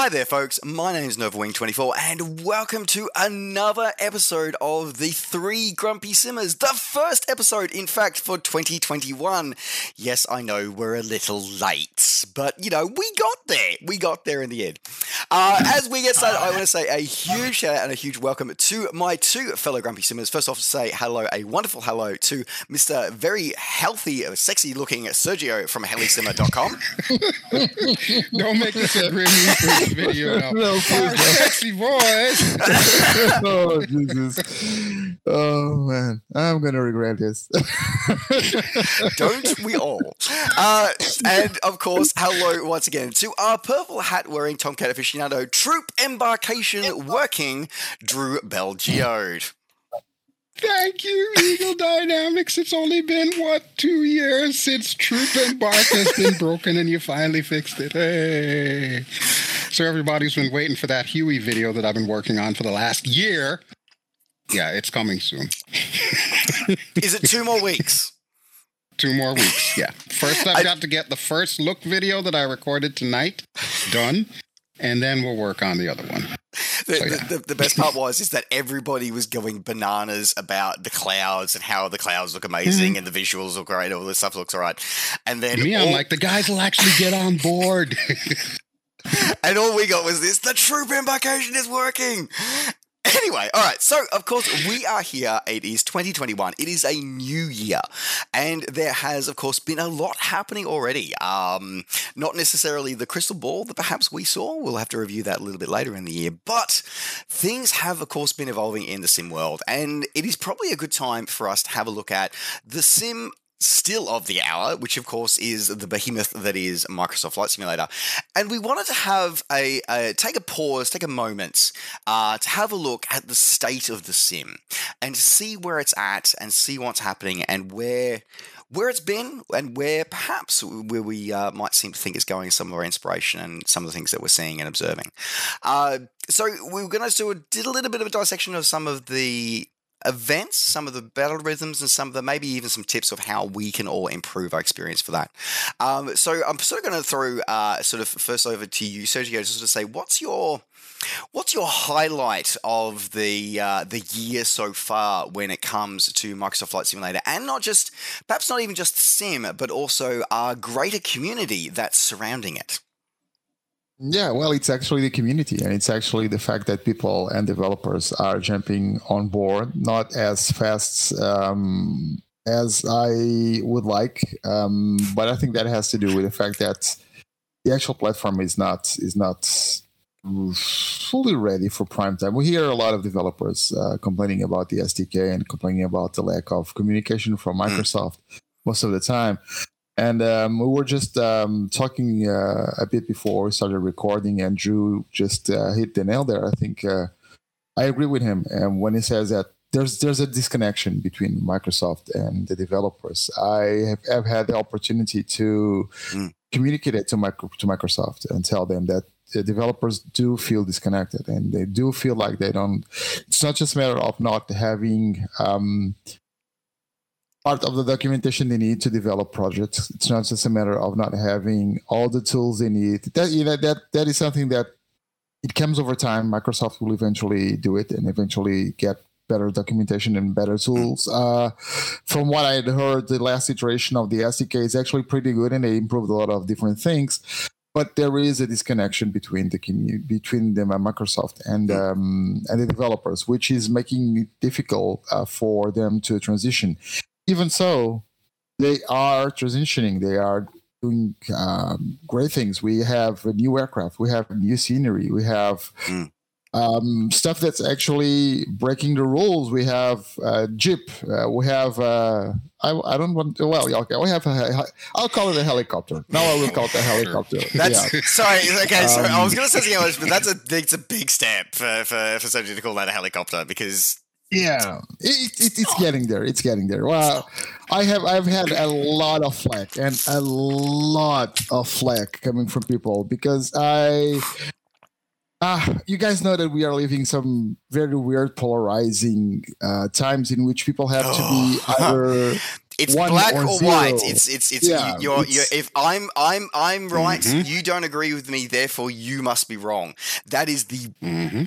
Hi there, folks. My name is NovaWing24, and welcome to another episode of the Three Grumpy Simmers, the first episode, in fact, for 2021. Yes, I know we're a little late, but you know, we got there. We got there in the end. Uh, as we get started, I want to say a huge shout out and a huge welcome to my two fellow Grumpy Simmers. First off, say hello, a wonderful hello to Mr. Very healthy, sexy looking Sergio from helisimmer.com. Don't make this a review video now. no, sexy boys. oh Jesus! Oh man, I'm gonna regret this. Don't we all? Uh, and of course, hello once again to our purple hat wearing Tomcat aficionado, troop embarkation working, Drew BelGeode. Thank you, Eagle Dynamics. It's only been what two years since Troop Embark has been broken, and you finally fixed it. Hey! So everybody's been waiting for that Huey video that I've been working on for the last year. Yeah, it's coming soon. Is it two more weeks? Two more weeks. Yeah. First, I've I, got to get the first look video that I recorded tonight done, and then we'll work on the other one. The, so, yeah. the, the, best part was is that everybody was going bananas about the clouds and how the clouds look amazing mm-hmm. and the visuals look great, all this stuff looks all right. And then me, all, I'm like, the guys will actually get on board. and all we got was this: the troop embarkation is working. Anyway, all right. So, of course, we are here. It is 2021. It is a new year. And there has, of course, been a lot happening already. Um, not necessarily the crystal ball that perhaps we saw. We'll have to review that a little bit later in the year. But things have, of course, been evolving in the sim world. And it is probably a good time for us to have a look at the sim still of the hour, which of course is the behemoth that is Microsoft Flight Simulator. And we wanted to have a, a take a pause, take a moment uh, to have a look at the state of the sim and see where it's at and see what's happening and where where it's been and where perhaps where we uh, might seem to think it's going some of our inspiration and some of the things that we're seeing and observing. Uh, so we are going to do a, did a little bit of a dissection of some of the events, some of the battle rhythms, and some of the maybe even some tips of how we can all improve our experience for that. Um, so I'm sort of going to throw uh, sort of first over to you, Sergio, to say what's your what's your highlight of the uh, the year so far when it comes to Microsoft Flight Simulator, and not just perhaps not even just the sim, but also our greater community that's surrounding it. Yeah, well, it's actually the community, and it's actually the fact that people and developers are jumping on board, not as fast um, as I would like, um, but I think that has to do with the fact that the actual platform is not is not fully ready for prime time. We hear a lot of developers uh, complaining about the SDK and complaining about the lack of communication from hmm. Microsoft most of the time. And um, we were just um, talking uh, a bit before we started recording, and Drew just uh, hit the nail there. I think uh, I agree with him and when he says that there's there's a disconnection between Microsoft and the developers. I have, have had the opportunity to mm. communicate it to micro, to Microsoft and tell them that the developers do feel disconnected and they do feel like they don't. It's not just a matter of not having um, part of the documentation they need to develop projects. It's not just a matter of not having all the tools they need. That you know that that is something that it comes over time. Microsoft will eventually do it and eventually get better documentation and better tools. Uh, from what I had heard, the last iteration of the SDK is actually pretty good, and they improved a lot of different things. But there is a disconnection between the community, between them and Microsoft and um, and the developers, which is making it difficult uh, for them to transition even so, they are transitioning. They are doing um, great things. We have a new aircraft. We have new scenery. We have mm. um, stuff that's actually breaking the rules. We have uh, Jeep. Uh, we have. Uh, I, I don't want. Well, okay. We have. A, I'll call it a helicopter. Now I will call it a helicopter. That's yeah. sorry. Okay, um, I was going to say something else, but that's a it's a big step for for, for somebody to call that a helicopter because yeah, it, it, it's getting there. It's getting there. Well, I have I've had a lot of flack and a lot of flack coming from people because I uh, you guys know that we are living some very weird polarizing uh, times in which people have to be either It's one black or or, white. It's it's it's Yeah, you, you're, you're if I'm I'm I'm right, Mhm. you don't agree with me, therefore you must be wrong. That is the hmm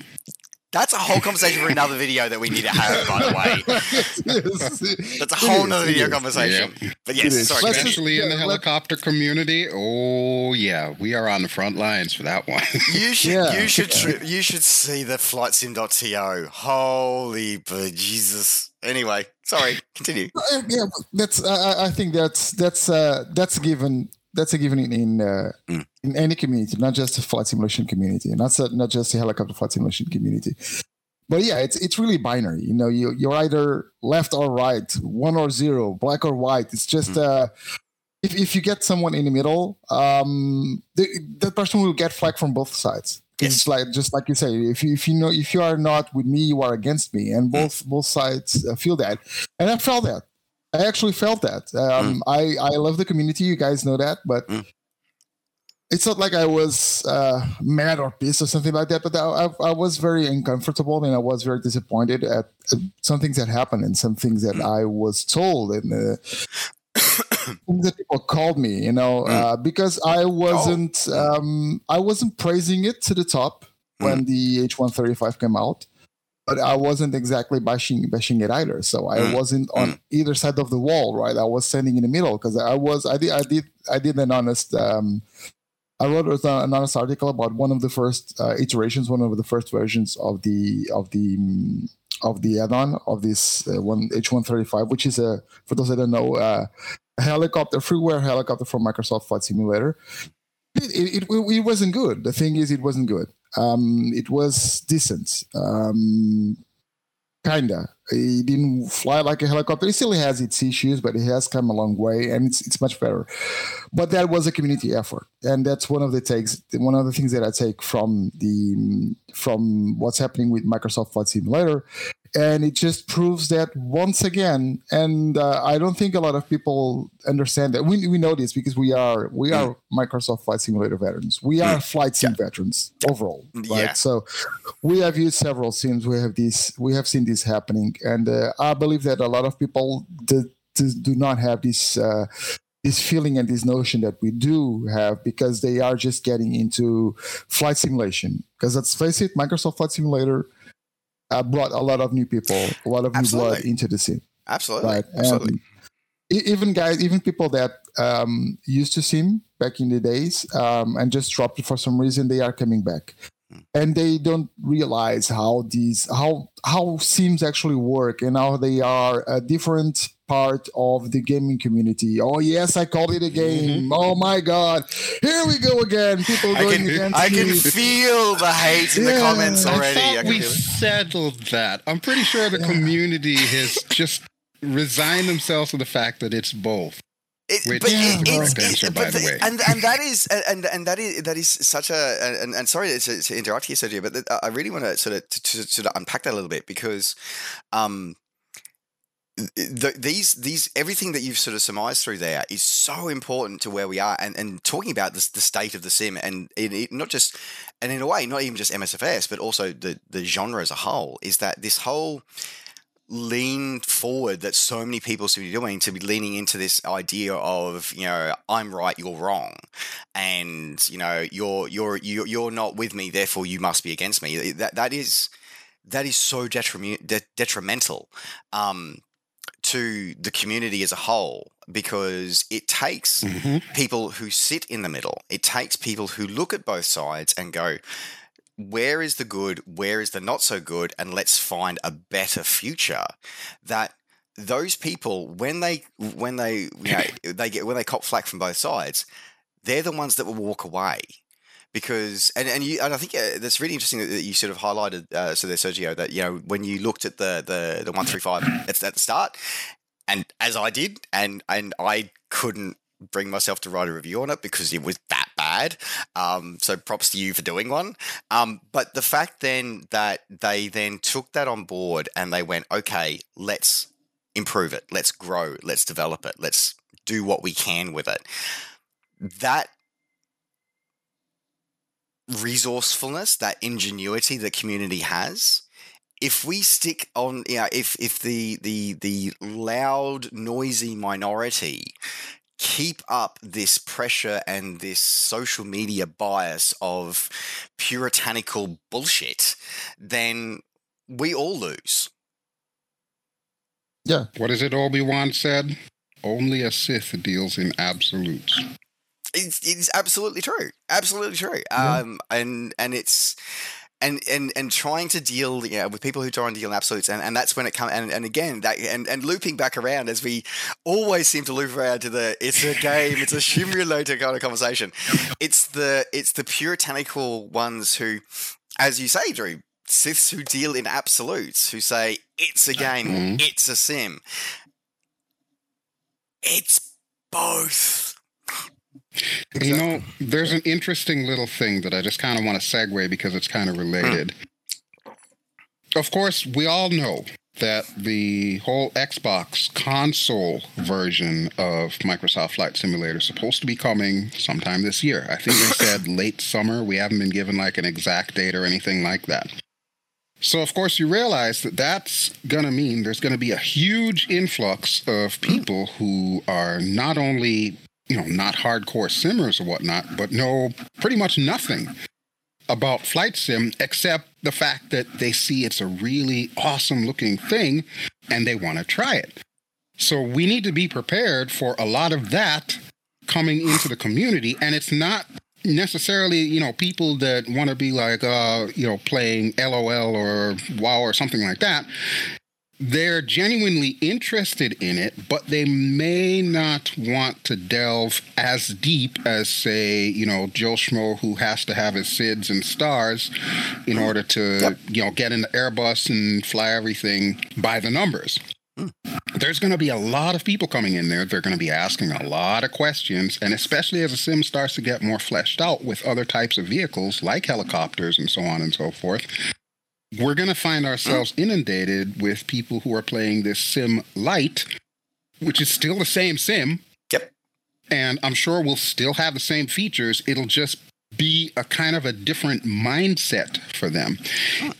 that's a whole conversation for another video that we need to have, by the way. Yes. That's a whole is, nother video is. conversation. But yes, sorry. Let's continue. just- Especially in the helicopter community. Oh yeah, we are on the front lines for that one. You should Yeah. you should tr- you should see the flightsim.to. Holy but Jesus. Anyway, sorry, continue. Uh, yeah, that's. I I- I think that's that's uh, that's given. That's a given in in, uh, Mm. in any community, not just the flight simulation community, not not just the helicopter flight simulation community. But yeah, it's it's really binary. You know, you you're either left or right, one or zero, black or white. It's just uh, if if you get someone in the middle, um, the, that person will get flack from both sides. Yes. It's like just like you say, if you if you know if you are not with me, you are against me, and both both sides uh, feel that, and I felt that. I actually felt that. Um, I I love the community. You guys know that, but Mm. it's not like I was uh, mad or pissed or something like that. But I, I, was very uncomfortable and I was very disappointed at, at some things that happened and some things that I was told and uh, things that people called me. You know, uh, because I wasn't um, I wasn't praising it to the top when the H135 came out. But I wasn't exactly bashing bashing it either, so I Mm. wasn't on either side of the wall, right? I was standing in the middle because I was I did I did I did an honest um, I wrote an honest article about one of the first uh, iterations, one of the first versions of the of the mm, of the add-on of this uh, one H135, which is a for those that don't know, uh, a helicopter freeware helicopter from Microsoft Flight Simulator. It, it, it, it wasn't good. The thing is, it wasn't good. Um, it was decent. Um, kinda. It didn't fly like a helicopter. It still has its issues, but it has come a long way, and it's it's much better. But that was a community effort, and that's one of the takes. One of the things that I take from the from what's happening with Microsoft Flight Simulator, and it just proves that once again. And uh, I don't think a lot of people understand that. We we know this because we are we are Microsoft Flight Simulator veterans. We are flight sim veterans overall, right? Yeah. So we have used several sims. We have these. We have seen this happening, and uh, I believe that a lot of people do, do, do not have this. Uh, this feeling and this notion that we do have because they are just getting into flight simulation. Because let's face it, Microsoft Flight Simulator uh, brought a lot of new people, a lot of new blood into the scene Absolutely. right? Absolutely. Even guys, even people that um, used to sim back in the days um, and just dropped it for some reason, they are coming back, and they don't realize how these how how sims actually work and how they are a different part of the gaming community. Oh yes, I called it a game. Oh my god, here we go again. People I going can, against I can feel the hate in the comments I already. I thought can we settled that. I'm pretty sure the community has just resigned themselves to the fact that it's both. It, Which but Yeah, it, right. it's, Answer, it, by but the the- way. and and that is and and that is that is such a and, and sorry to, to interrupt you, Sergio, but I really want to sort of to, to sort of unpack that a little bit because um the, these these everything that you've sort of surmised through there is so important to where we are and and talking about this the state of the sim and it, not just and in a way not even just MSFS but also the the genre as a whole is that this whole lean forward that so many people seem to be doing to be leaning into this idea of you know I'm right you're wrong. And you know you're you're you're, you're not with me therefore you must be against me. That that is that is so detriment, de- detrimental. Um, to the community as a whole because it takes mm-hmm. people who sit in the middle. It takes people who look at both sides and go, where is the good? Where is the not so good? And let's find a better future. That those people, when they when they you know they get when they cop flack from both sides, they're the ones that will walk away because and, and you and I think uh, that's really interesting that, you sort of highlighted uh, so there Sergio that you know when you looked at the the the one three five at, at the start and as I did and and I couldn't bring myself to write a review on it because it was that bad. Um, so props to you for doing one. Um, but the fact then that they then took that on board and they went okay let's improve it. Let's grow. Let's develop it. Let's do what we can with it. That resourcefulness, that ingenuity the community has if we stick on, you know, if if the the the loud, noisy minority keep up this pressure and this social media bias of puritanical bullshit, then we all lose. Yeah. What is it Obi Wan said? Only a Sith deals in absolutes. It's, it's absolutely true. Absolutely true. Yeah. Um, and and it's and and and trying to deal you know, with people who try and deal in absolutes, and, and that's when it comes. And, and again, that and, and looping back around as we always seem to loop around to the it's a game, it's a simulator kind of conversation. It's the it's the puritanical ones who, as you say, Drew, Siths who deal in absolutes, who say it's a game, Mhm. it's a sim. It's both. You know, there's an interesting little thing that I just kind of want to segue because it's kind of related. Hmm. Of course, we all know that the whole Xbox console version of Microsoft Flight Simulator is supposed to be coming sometime this year. I think they said late summer. We haven't been given like an exact date or anything like that. So, of course, you realize that that's going to mean there's going to be a huge influx of hmm. people who are not only you know, not hardcore simmers or whatnot, but know pretty much nothing about flight sim except the fact that they see it's a really awesome looking thing and they want to try it. So we need to be prepared for a lot of that coming into the community. And it's not necessarily, you know, people that want to be like, uh, you know, playing LOL or WoW or something like that they're genuinely interested in it, but they may not want to delve as deep as, say, you know, Joe Schmo, who has to have his SIDS and stars in order to, Yep. you know, get in the Airbus and fly everything by the numbers. Hmm. There's going to be a lot of people coming in there. They're going to be asking a lot of questions. And especially as the sim starts to get more fleshed out with other types of vehicles like helicopters and so on and so forth, we're going to find ourselves inundated with people who are playing this sim light, which is still the same sim. Yep. And I'm sure we'll still have the same features. It'll just be a kind of a different mindset for them.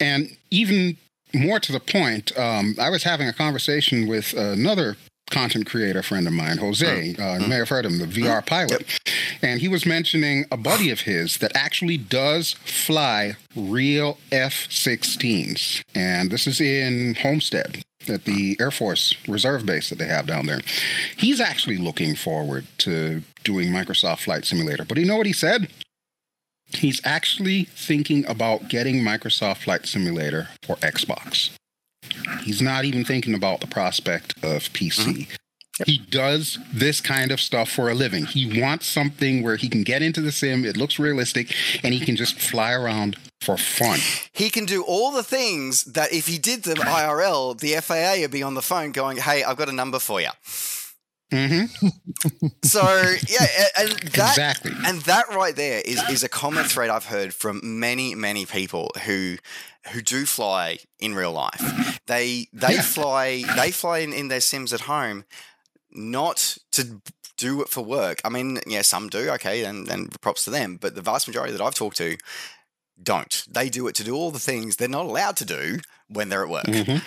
And even more to the point, um, I was having a conversation with another content creator friend of mine, Jose. Mm-hmm. Uh, you mm-hmm. may have heard him, the VR mm-hmm. pilot. And he was mentioning a buddy of his that actually does fly real F 16s. And this is in Homestead at the Air Force Reserve Base that they have down there. He's actually looking forward to doing Microsoft Flight Simulator. But you know what he said? He's actually thinking about getting Microsoft Flight Simulator for Xbox. He's not even thinking about the prospect of PC. Mm-hmm. He does this kind of stuff for a living. He wants something where he can get into the sim, it looks realistic, and he can just fly around for fun. He can do all the things that if he did them IRL, the FAA would be on the phone going, "Hey, I've got a number for you." Hmm So yeah, and that Exactly. and that right there is is a common thread I've heard from many many people who who do fly in real life. They they Yeah. fly they fly in, in their sims at home, not to do it for work. I mean, yeah, some do. Okay, and then props to them. But the vast majority that I've talked to don't. They do it to do all the things they're not allowed to do when they're at work Mhm.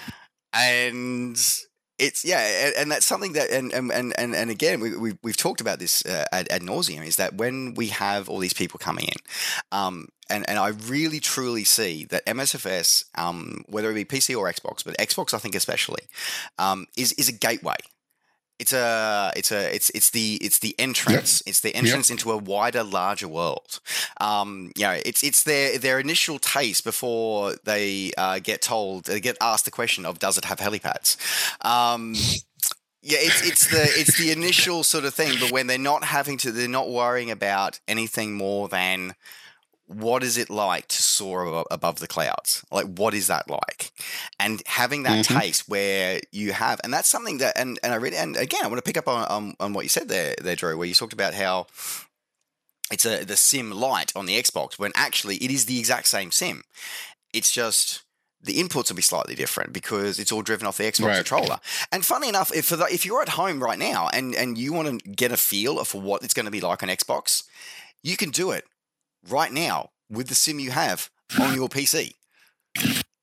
and it's yeah and, that's something that and and and, and and again we, we, we've talked about this uh, ad, ad nauseum is that when we have all these people coming in um and, and I really truly see that MSFS, um, whether it be PC or Xbox, but Xbox I think especially, um, is is a gateway. It's a it's a it's it's the it's the entrance. It's the entrance into a wider, larger world. Um, you know, it's it's their their initial taste before they uh, get told they get asked the question of does it have helipads. Um, yeah, it's it's the it's the initial sort of thing, but when they're not having to, they're not worrying about anything more than what is it like to soar above the clouds? Like, what is that like? And having that Mhm. taste where you have, and that's something that, and and I really, and again, I want to pick up on on, on what you said there, there, Drew, where you talked about how it's a the sim light on the Xbox when actually it is the exact same sim. It's just the inputs will be slightly different because it's all driven off the Xbox Right. controller. And funny enough, if for the, if you're at home right now and and you want to get a feel for what it's going to be like on Xbox, you can do it right now with the sim you have on your PC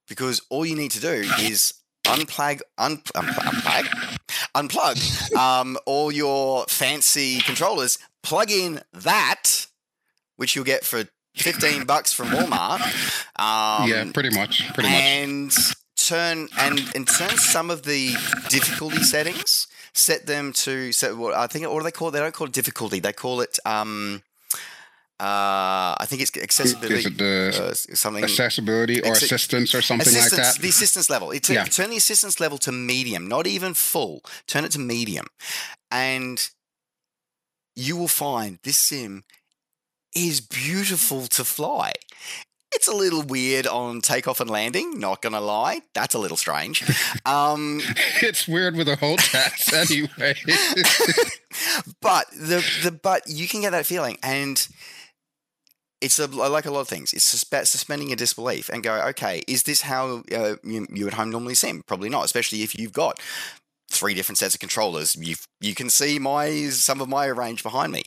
because all you need to do is unplug, un, unplug, unplug um, all your fancy controllers, plug in that, which you'll get for 15 bucks from Walmart. Um, yeah, pretty much. Pretty much. and turn and and turn some of the difficulty settings. Set them to set what I think. What do they call it? They don't call it difficulty. They call it. Um, uh, I think it's accessibility. It uh, something accessibility or Acce- assistance or something like that? The assistance level. It turn, Yeah. turn the assistance level to medium, not even full. Turn it to medium, and you will find this sim is beautiful to fly. It's a little weird on takeoff and landing. Not gonna lie, that's a little strange. Um, it's weird with the whole test anyway. but the the but you can get that feeling and it's a, like a lot of things. It's suspe- suspending your disbelief and go, okay, is this how uh, you, you at home normally sim? Probably not, especially if you've got three different sets of controllers. You you can see my some of my range behind me,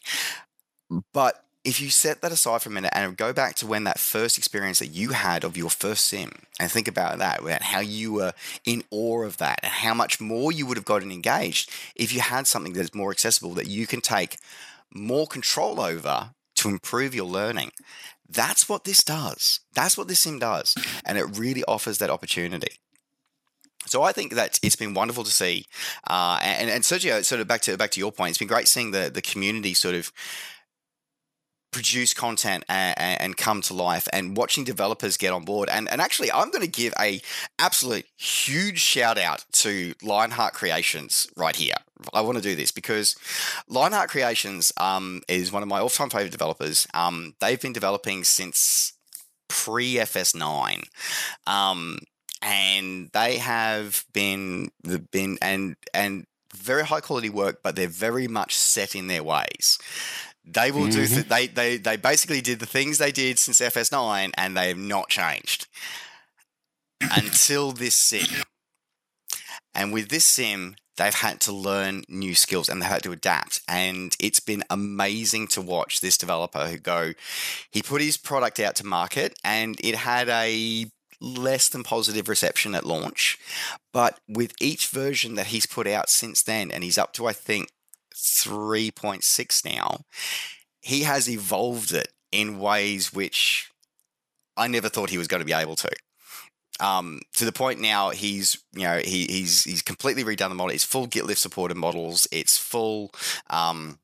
but if you set that aside for a minute and go back to when that first experience that you had of your first sim and think about that, about how you were in awe of that and how much more you would have gotten engaged if you had something that's more accessible that you can take more control over to improve your learning. That's what this does. That's what this sim does. And it really offers that opportunity. So I think that it's been wonderful to see, uh, and, and Sergio, sort of back to back to your point, it's been great seeing the the community sort of produce content and, and, come to life and watching developers get on board and, and actually i'm going to give a absolute huge shout out to lionheart creations right here i want to do this because lionheart creations um, is one of my all-time favorite developers um, they've been developing since pre-fs9 um, and they have been the been and and very high quality work but they're very much set in their ways they will do. Th- they they they basically did the things they did since FS9, and they have not changed until this sim. And with this sim, they've had to learn new skills and they've had to adapt. And it's been amazing to watch this developer who go. He put his product out to market, and it had a less than positive reception at launch. But with each version that he's put out since then, and he's up to I think 3.6 now, he has evolved it in ways which I never thought he was going to be able to. Um, to the point now, he's you know he, he's he's completely redone the model. It's full GitLift supported models. It's full. Um,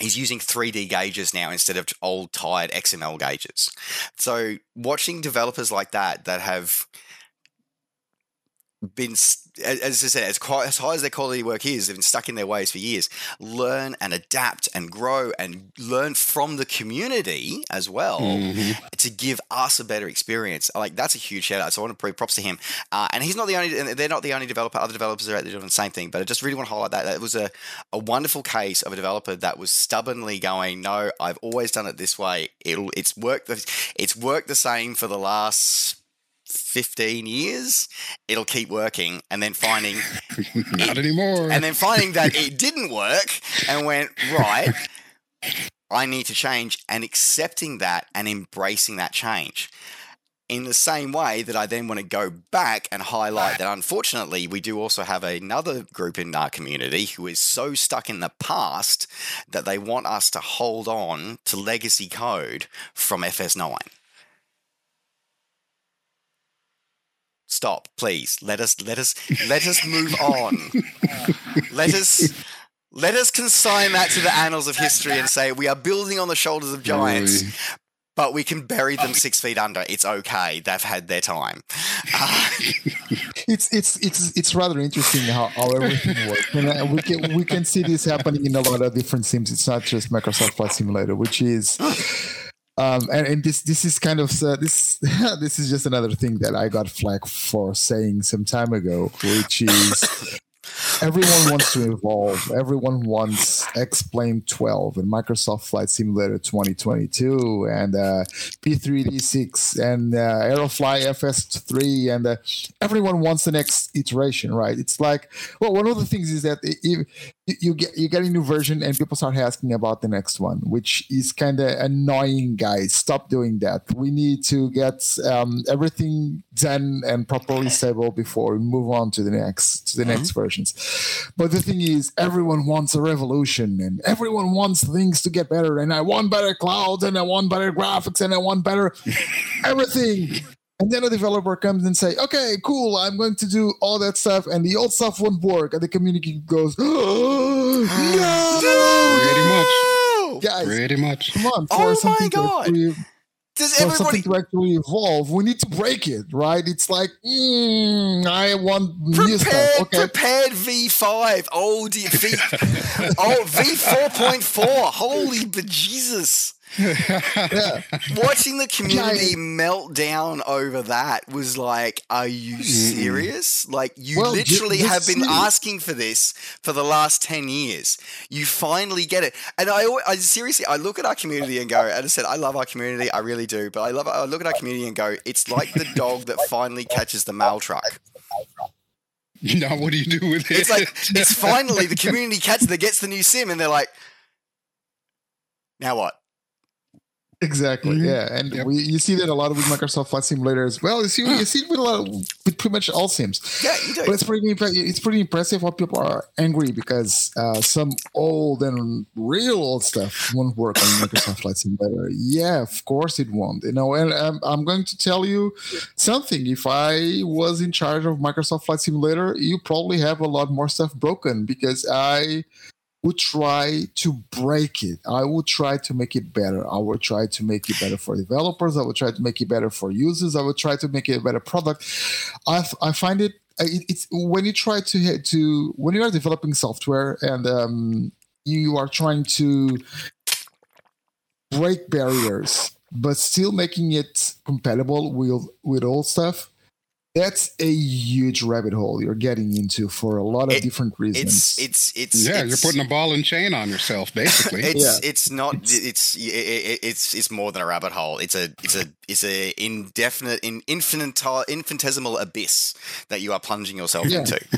he's using 3D gauges now instead of old tired XML gauges. So watching developers like that that have been as I said, as quite as high as their quality work is, they've been stuck in their ways for years. Learn and adapt and grow and learn from the community as well Mhm. to give us a better experience. Like that's a huge shout out. So I want to props to him. Uh, and he's not the only. and They're not the only developer. Other developers are out there doing the same thing. But I just really want to highlight that that was a a wonderful case of a developer that was stubbornly going, no, I've always done it this way. It'll it's worked. the- It's worked the same for the last. 15 years it'll keep working and then finding Not anymore. and then finding that it didn't work and went right i need to change and accepting that and embracing that change in the same way that i then want to go back and highlight that unfortunately we do also have another group in our community who is so stuck in the past that they want us to hold on to legacy code from fs9 stop please. Let us let us let us move on. Let us let us consign that to the annals of history and say we are building on the shoulders of giants but we can bury them six feet under. It's okay. They've had their time. Uh, it's it's it's it's rather interesting how, how everything works, and uh, we can we can see this happening in a lot of different sims. It's not just Microsoft Flight Simulator, which is. Um, and, and this this is kind of uh, this this is just another thing that I got flack for saying some time ago, which is everyone wants to evolve. Everyone wants X-Plane 12 and Microsoft Flight Simulator 2022 and uh, P3D6 and uh, Aerofly FS3 and uh, everyone wants the next iteration, right? It's like, well, one of the things is that if you, get you get a new version and people start asking about the next one, which is kind of annoying, guys. Stop doing that. We need to get um, everything done and properly stable before we move on to the next to the Mhm. next versions. But the thing is, everyone wants a revolution and everyone wants things to get better. And I want better clouds and I want better graphics and I want better everything. And then a developer comes and say, "Okay, cool. I'm going to do all that stuff, and the old stuff won't work." And the community goes, "No, Pretty much. No! guys, Pretty much. come on! For Oh my God. to actually, Does for everybody something to actually evolve, we need to break it, right? It's like, mm, I want new Prepar3D stuff. Okay, Prepar3D V5 old V oh V4.4 holy bejesus yeah, watching the community Giant. melt down over that was like are you serious? Like you Well, literally just have been asking for this for the last 10 years. You finally get it. And I, I seriously i look at our community and go and i said i love our community i really do but i love i look at our community and go it's like the dog that finally catches the mail truck. Now, what do you do with it? it's like it's finally the community catch that gets the new sim and they're like now what exactly. Mhm. Yeah, and Yep. we you see that a lot with Microsoft Flight Simulator as well. You see, you see it with a lot of, with pretty much all sims. yeah you do But it's pretty it's pretty impressive how people are angry because uh, some old and real old stuff won't work on Microsoft Flight Simulator. Yeah, of course it won't. You know, and um, I'm going to tell you something. If I was in charge of Microsoft Flight Simulator, you probably have a lot more stuff broken because I would try to break it. I would try to make it better. I would try to make it better for developers. I would try to make it better for users. I would try to make it a better product. I, I find it, uh, it it's when you try to to when you are developing software and um, you are trying to break barriers but still making it compatible with with old stuff that's a huge rabbit hole you're getting into for a lot of It- different reasons it's it's it's yeah, it's, you're putting a ball and chain on yourself, basically. it's Yeah. it's not It's- it's it's it's it's more than a rabbit hole. It's a it's a it's a indefinite in infinitesimal infinitesimal abyss that you are plunging yourself Yeah. into.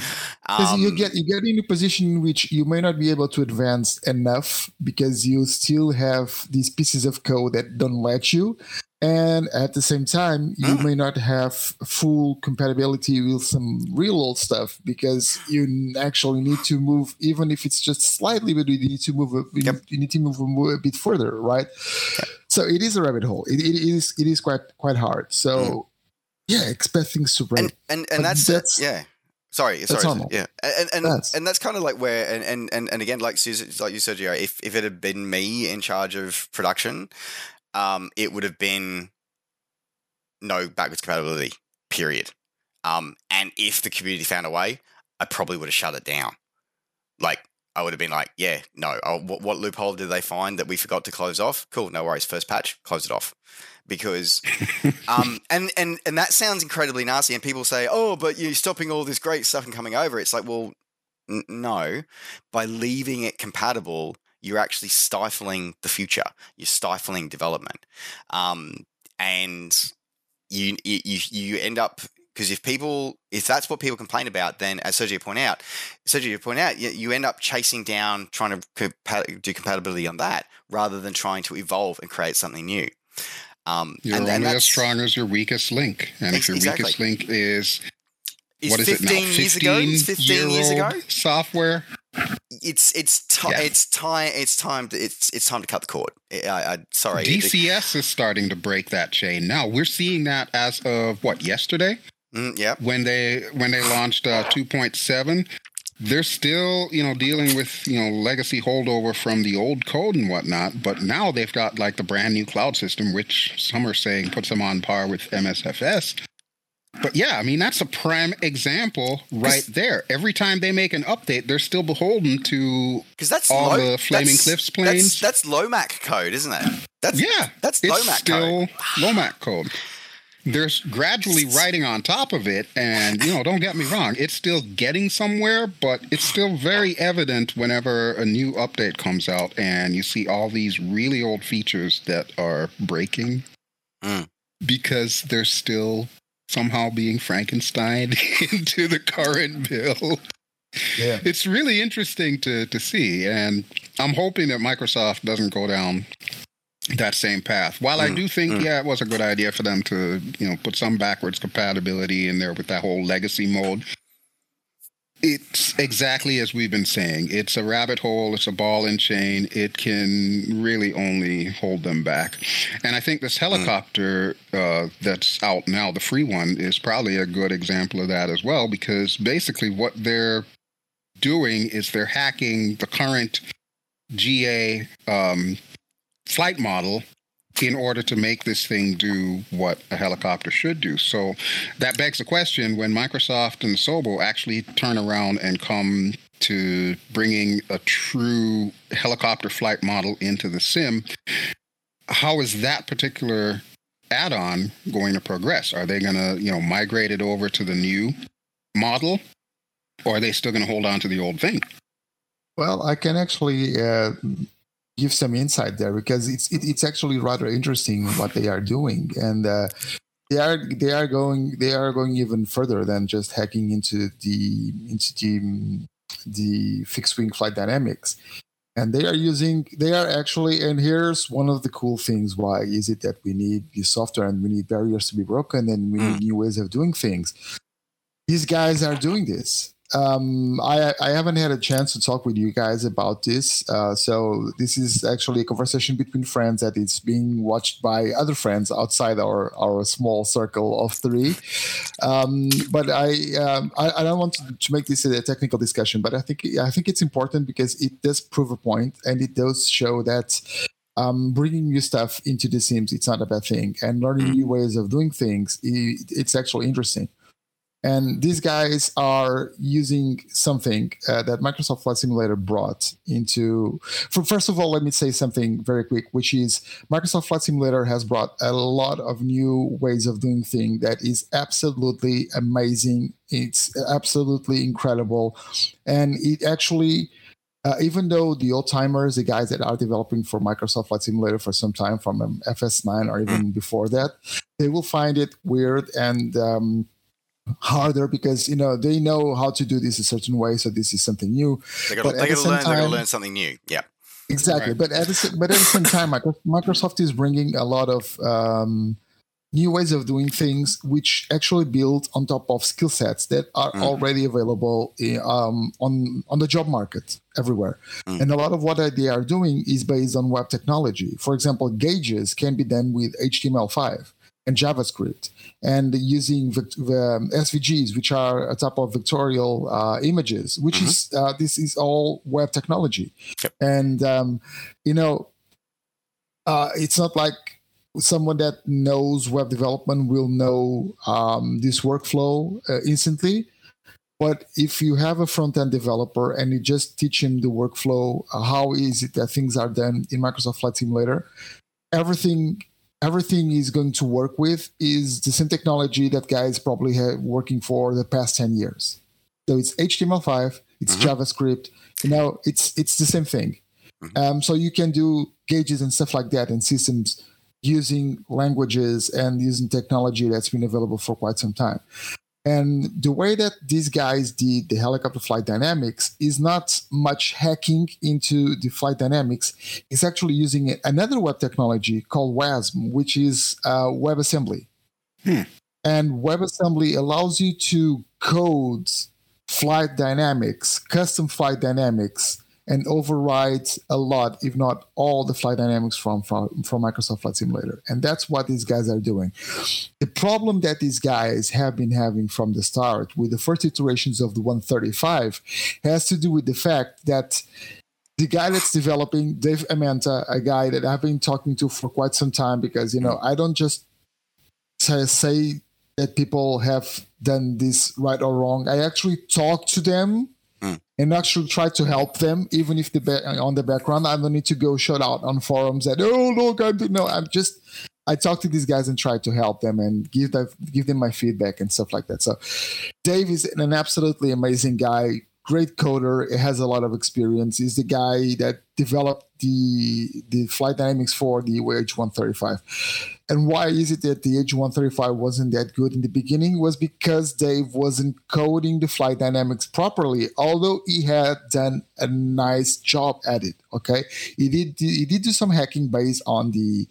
because Um, you get you get in a position in which you may not be able to advance enough because you still have these pieces of code that don't let you and at the same time you Mm. may not have full compatibility with some real old stuff because you actually need to move even if it's just slightly but you need to move a, you- Yep. you need to move a, a bit further right so it is a rabbit hole it, it is it is quite quite hard so yeah expect things to break and and and that's, that's- yeah. Sorry, sorry, normal. yeah, and and That's- and that's kind of like where and and and, and again, like Susan, like you said, Joe, if if it had been me in charge of production, um, it would have been no backwards compatibility, period. Um, and if the community found a way, I probably would have shut it down. Like I would have been like, yeah, no. Oh, what, what loophole did they find that we forgot to close off? Cool, no worries. First patch, close it off, because um, and and and that sounds incredibly nasty. And people say, "Oh, but you're stopping all this great stuff and coming over." It's like, well, n- no. By leaving it compatible, you're actually stifling the future. You're stifling development, um, and you you you you end up because if people if that's what people complain about, then as Sergio point out, Sergio point out, you, you end up chasing down trying to compa- do compatibility on that rather than trying to evolve and create something new. Um, You're and, and only as strong as your weakest link. And Ex- if your exactly. weakest link is, is what is it 15 now? years ago? It's 15 years ago. Software. It's it's ti Yeah. it's time it's time to, it's it's time to cut the cord. I, I, sorry. DCS is starting to break that chain now. We're seeing that as of what yesterday mm, yeah. when they when they launched uh, 2.7. They're still, you know, dealing with you know legacy holdover from the old code and whatnot. But now they've got like the brand new cloud system, which some are saying puts them on par with MSFS. But yeah, I mean that's a prime example right there. Every time they make an update, they're still beholden to Because that's all low, the Flaming that's- Cliffs That's, planes. that's Lomac code, isn't it? That's yeah, that's it's Lomac still code. Lomac code. They're gradually writing on top of it, and you know, don't get me wrong, it's still getting somewhere, but it's still very evident whenever a new update comes out, and you see all these really old features that are breaking Mm. because they're still somehow being Frankenstein into the current bill. Yeah. It's really interesting to to see, and I'm hoping that Microsoft doesn't go down that same path. While I Mm, do think, mm. yeah, it was a good idea for them to, you know, put some backwards compatibility in there with that whole legacy mode. It's exactly as we've been saying. It's a rabbit hole. It's a ball and chain. It can really only hold them back. And I think this helicopter uh, that's out now, the free one, is probably a good example of that as well. Because basically, what they're doing is they're hacking the current GA um, flight model in order to make this thing do what a helicopter should do. So that begs the question when Microsoft and Asobo actually turn around and come to bringing a true helicopter flight model into the sim, how is that particular add-on going to progress? Are they going to, you know, migrate it over to the new model or are they still going to hold on to the old thing? Well, I can actually uh, give some insight there because it's it, it's actually rather interesting what they are doing, and uh, they are they are going they are going even further than just hacking into the into the the fixed wing flight dynamics. And they are using, they are actually, and here's one of the cool things. Why is it that we need the software and we need barriers to be broken and we need new ways of doing things? These guys are doing this um, I, I haven't had a chance to talk with you guys about this. Uh, so this is actually a conversation between friends that is being watched by other friends outside our, our small circle of three. Um, but I, um, I, I don't want to, to make this a technical discussion, but I think I think it's important because it does prove a point and it does show that um, bringing new stuff into the Sims it's not a bad thing, and learning new ways of doing things it, it's actually interesting. And these guys are using something uh, that Microsoft Flight Simulator brought into. For, first of all, let me say something very quick, which is Microsoft Flight Simulator has brought a lot of new ways of doing things that is absolutely amazing. It's absolutely incredible, and it actually. Uh, even though the old timers, the guys that are developing for Microsoft Flight Simulator for some time, from um, FS9 or even before that, they will find it weird and um, harder because you know they know how to do this a certain way so this is something new They got But to at the learn. same They got to time- learn something new. Yeah. exactly Right. but at the, but at the same time microsoft is bringing a lot of um, new ways of doing things which actually build on top of skill sets that are Mm. already available i- um, on on the job market everywhere Mm. and a lot of what they are doing is based on web technology for example gauges can be done with html5 and javascript and using vic- um, svgs which are a type of vectorial uh, images which Mhm. is uh, this is all web technology Yep. and um, you know uh, it's not like someone that knows web development will know um, this workflow uh, instantly but if you have a front-end developer and you just teach him the workflow uh, how is it that things are done in microsoft flight simulator everything everything is going to work with is the same technology that guys probably have working for the past 10 years so it's html5 it's Mhm. javascript you know it's it's the same thing Mhm. um, so you can do gauges and stuff like that in systems using languages and using technology that's been available for quite some time and the way that these guys did the helicopter flight dynamics is not much hacking into the flight dynamics. It's actually using another web technology called WASM, which is uh, WebAssembly. Hmm. And WebAssembly allows you to code flight dynamics, custom flight dynamics, and overrides a lot, if not all, the flight dynamics from, from, from Microsoft Flight Simulator. And that's what these guys are doing. The problem that these guys have been having from the start with the first iterations of the 135 has to do with the fact that the guy that's developing, Dave Amanta, a guy that I've been talking to for quite some time, because, you know, I don't just say that people have done this right or wrong. I actually talk to them Mm. and actually try to help them, even if the ba- on the background, I don't need to go shout out on forums that, oh, look, I do. No, I'm just, I talk to these guys and try to help them and give them, give them my feedback and stuff like that. So Dave is an absolutely amazing guy. Great coder. It has a lot of experience. He's the guy that developed the the flight dynamics for the H135. And why is it that the H135 wasn't that good in the beginning? Was because Dave wasn't coding the flight dynamics properly, although he had done a nice job at it. Okay, he did he did do some hacking based on the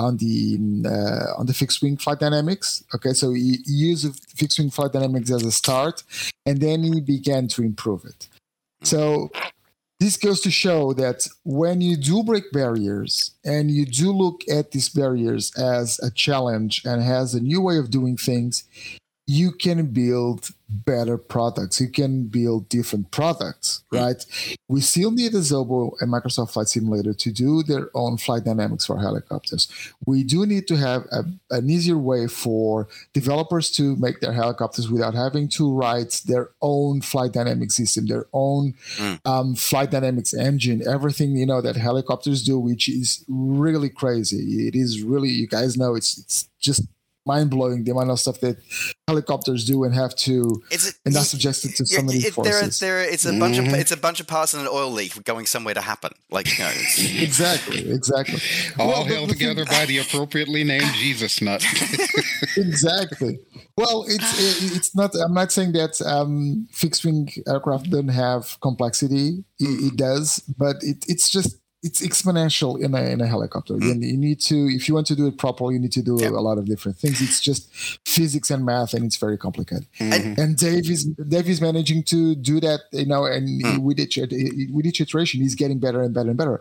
on the uh, on the fixed wing flight dynamics. Okay, so he, he used fixed wing flight dynamics as a start, and then he began to improve it. So this goes to show that when you do break barriers and you do look at these barriers as a challenge and has a new way of doing things, you can build better products. You can build different products, right? We still need Asobo and Microsoft Flight Simulator to do their own flight dynamics for helicopters. We do need to have a, an easier way for developers to make their helicopters without having to write their own flight dynamic system, their own Mm. um, flight dynamics engine, everything you know that helicopters do, which is really crazy. It is really, you guys know, it's it's just mind blowing the amount of stuff that helicopters do and have to It's a, and that's subjected to so many it, there, are, forces. there, are- it's a bunch of Mhm. it's a bunch of parts in an oil leak going somewhere to happen. Like you know, exactly, exactly. All Well, held the together by the appropriately named Jesus nut. exactly. Well, it's it, it's not. I'm not saying that um, fixed wing aircraft don't have complexity. It, it does, but it, it's just it's exponential in a in a helicopter. And you need to, if you want to do it properly, you need to do Yeah. a lot of different things. It's just physics and math, and it's very complicated. Mhm. And Dave is Dave is managing to do that, you know, and Mm. with each with each iteration, he's getting better and better and better.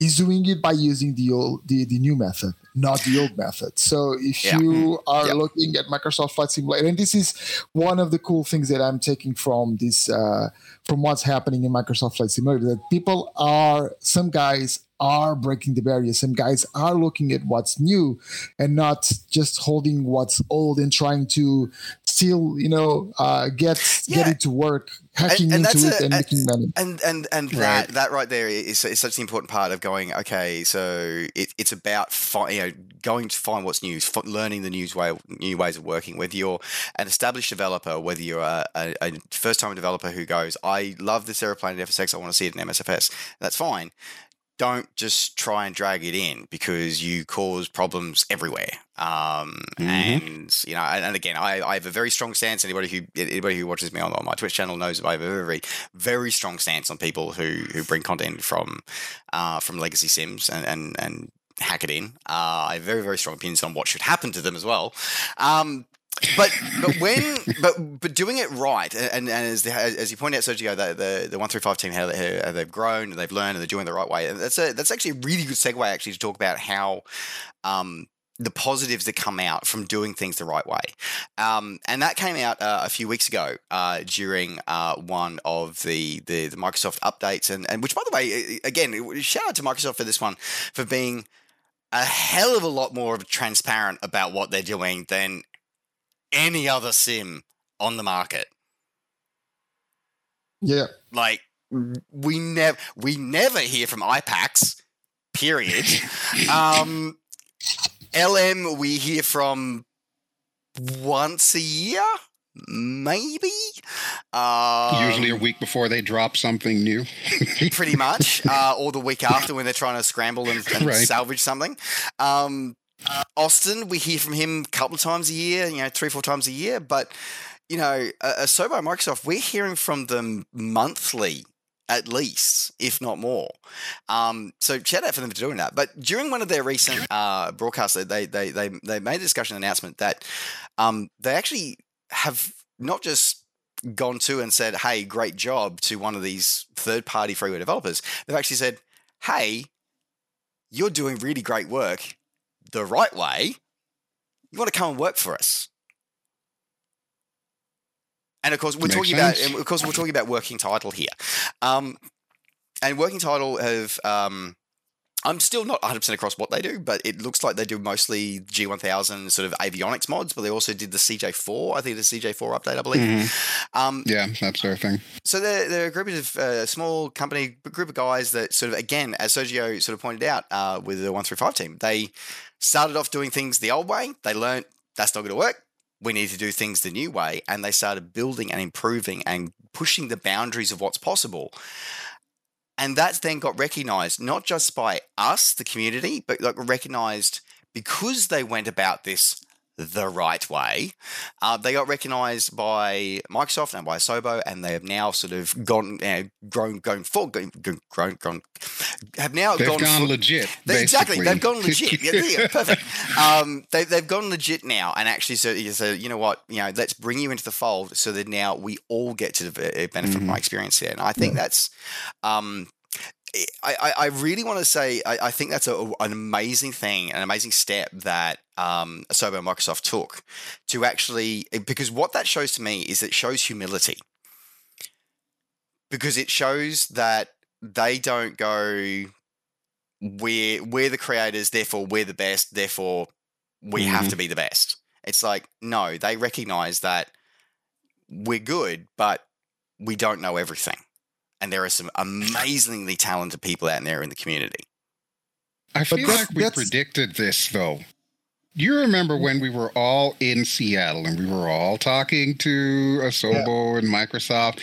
He's doing it by using the old the, the new method, not the old method. So if Yeah. you are Yeah. looking at Microsoft Flight Simulator, and this is one of the cool things that I'm taking from this uh, from what's happening in Microsoft Flight Simulator, that people are some guys are breaking the barriers Some guys are looking at what's new and not just holding what's old and trying to still, you know, uh, get get it to work, hacking and into it a- and making money. and and and Right. that that right there is, is such an important part of going. Okay, so it, it's about fi- you know going to find what's new, f- learning the new way, new ways of working. Whether you're an established developer, whether you're a, a, a first time developer who goes, I love this aeroplane at FSX, I want to see it in MSFS. That's fine. Don't just try and drag it in because you cause problems everywhere. Um, Mhm. And you know, and, and again, I, I have a very strong stance. Anybody who anybody who watches me on, on my Twitch channel knows I have a very very strong stance on people who who bring content from uh, from legacy sims and and and hack it in. Uh, I have very very strong opinions on what should happen to them as well. Um, but but when but but doing it right and, and as the, as you point out, Sergio, the the, the one through five team how, they, how they've grown and they've learned and they're doing it the right way. And that's a that's actually a really good segue actually to talk about how um, the positives that come out from doing things the right way. Um, and that came out uh, a few weeks ago uh, during uh, one of the, the the Microsoft updates, and and which by the way, again, shout out to Microsoft for this one for being a hell of a lot more transparent about what they're doing than any other sim on the market. Yeah. Like we never we never hear from IPACS. Period. um, LM we hear from once a year, maybe. Um, Usually a week before they drop something new. pretty much, uh, or the week after when they're trying to scramble and, and Right. salvage something. Um, Austin, we hear from him a couple of times a year, you know, three, four times a year. But, you know, uh, uh, so by Microsoft, we're hearing from them monthly at least, if not more. Um, so shout out for them for doing that. But during one of their recent uh, broadcasts, they, they, they, they made a discussion announcement that um, they actually have not just gone to and said, hey, great job to one of these third party freeware developers. They've actually said, hey, you're doing really great work the right way. You want to come and work for us? And of course, we're Makes talking about, sense. and of course, we're talking about working title here. Um, and working title have, um, I'm still not 100% across what they do, but it looks like they do mostly G1000 sort of avionics mods, but they also did the CJ4, I think the CJ4 update, I believe. Mhm. Um, Yeah, that's their thing. so they're, they're a group of uh, small company group of guys that sort of again, as Sergio sort of pointed out uh, with the 135 team, they started off doing things the old way. They learned that's not going to work. we need to do things the new way. And they started building and improving and pushing the boundaries of what's possible. And that's then got recognized not just by us, the community, but like recognized because they went about this the right way. Uh, they got recognized by Microsoft and by Asobo, and they have now sort of gone, uh, grown, going forward, grown, grown, grown, have now They've gone, gone for- legit. they, exactly, they've gone legit. Yeah, yeah, perfect. Um, they, they've gone legit now, and actually, so you say, you know what, you know, let's bring you into the fold, so that now we all get to uh, benefit from Mhm. my experience here. And I think that's, um, I, I, I really want to say I, I think that's a, an amazing thing, an amazing step that um, Asobo and Microsoft took to actually because what that shows to me is it shows humility because it shows that they don't go we're we're the creators therefore we're the best therefore we have Mhm. to be the best it's like no they recognize that we're good but we don't know everything and there are some amazingly talented people out there in the community I feel that's- like we predicted this though. You remember when we were all in Seattle and we were all talking to Asobo and Microsoft?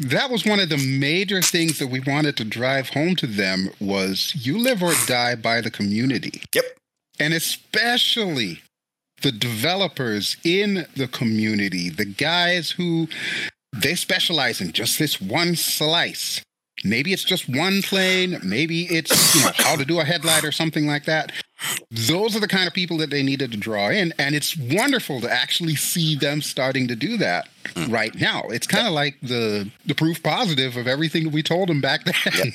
That was one of the major things that we wanted to drive home to them was you live or die by the community. Yep. And especially the developers in the community, the guys who they specialize in just this one slice. Maybe it's just one plane, maybe it's you know how to do a headlight or something like that. Those are the kind of people that they needed to draw in, and it's wonderful to actually see them starting to do that right now. It's kind of like the the proof positive of everything that we told them back then.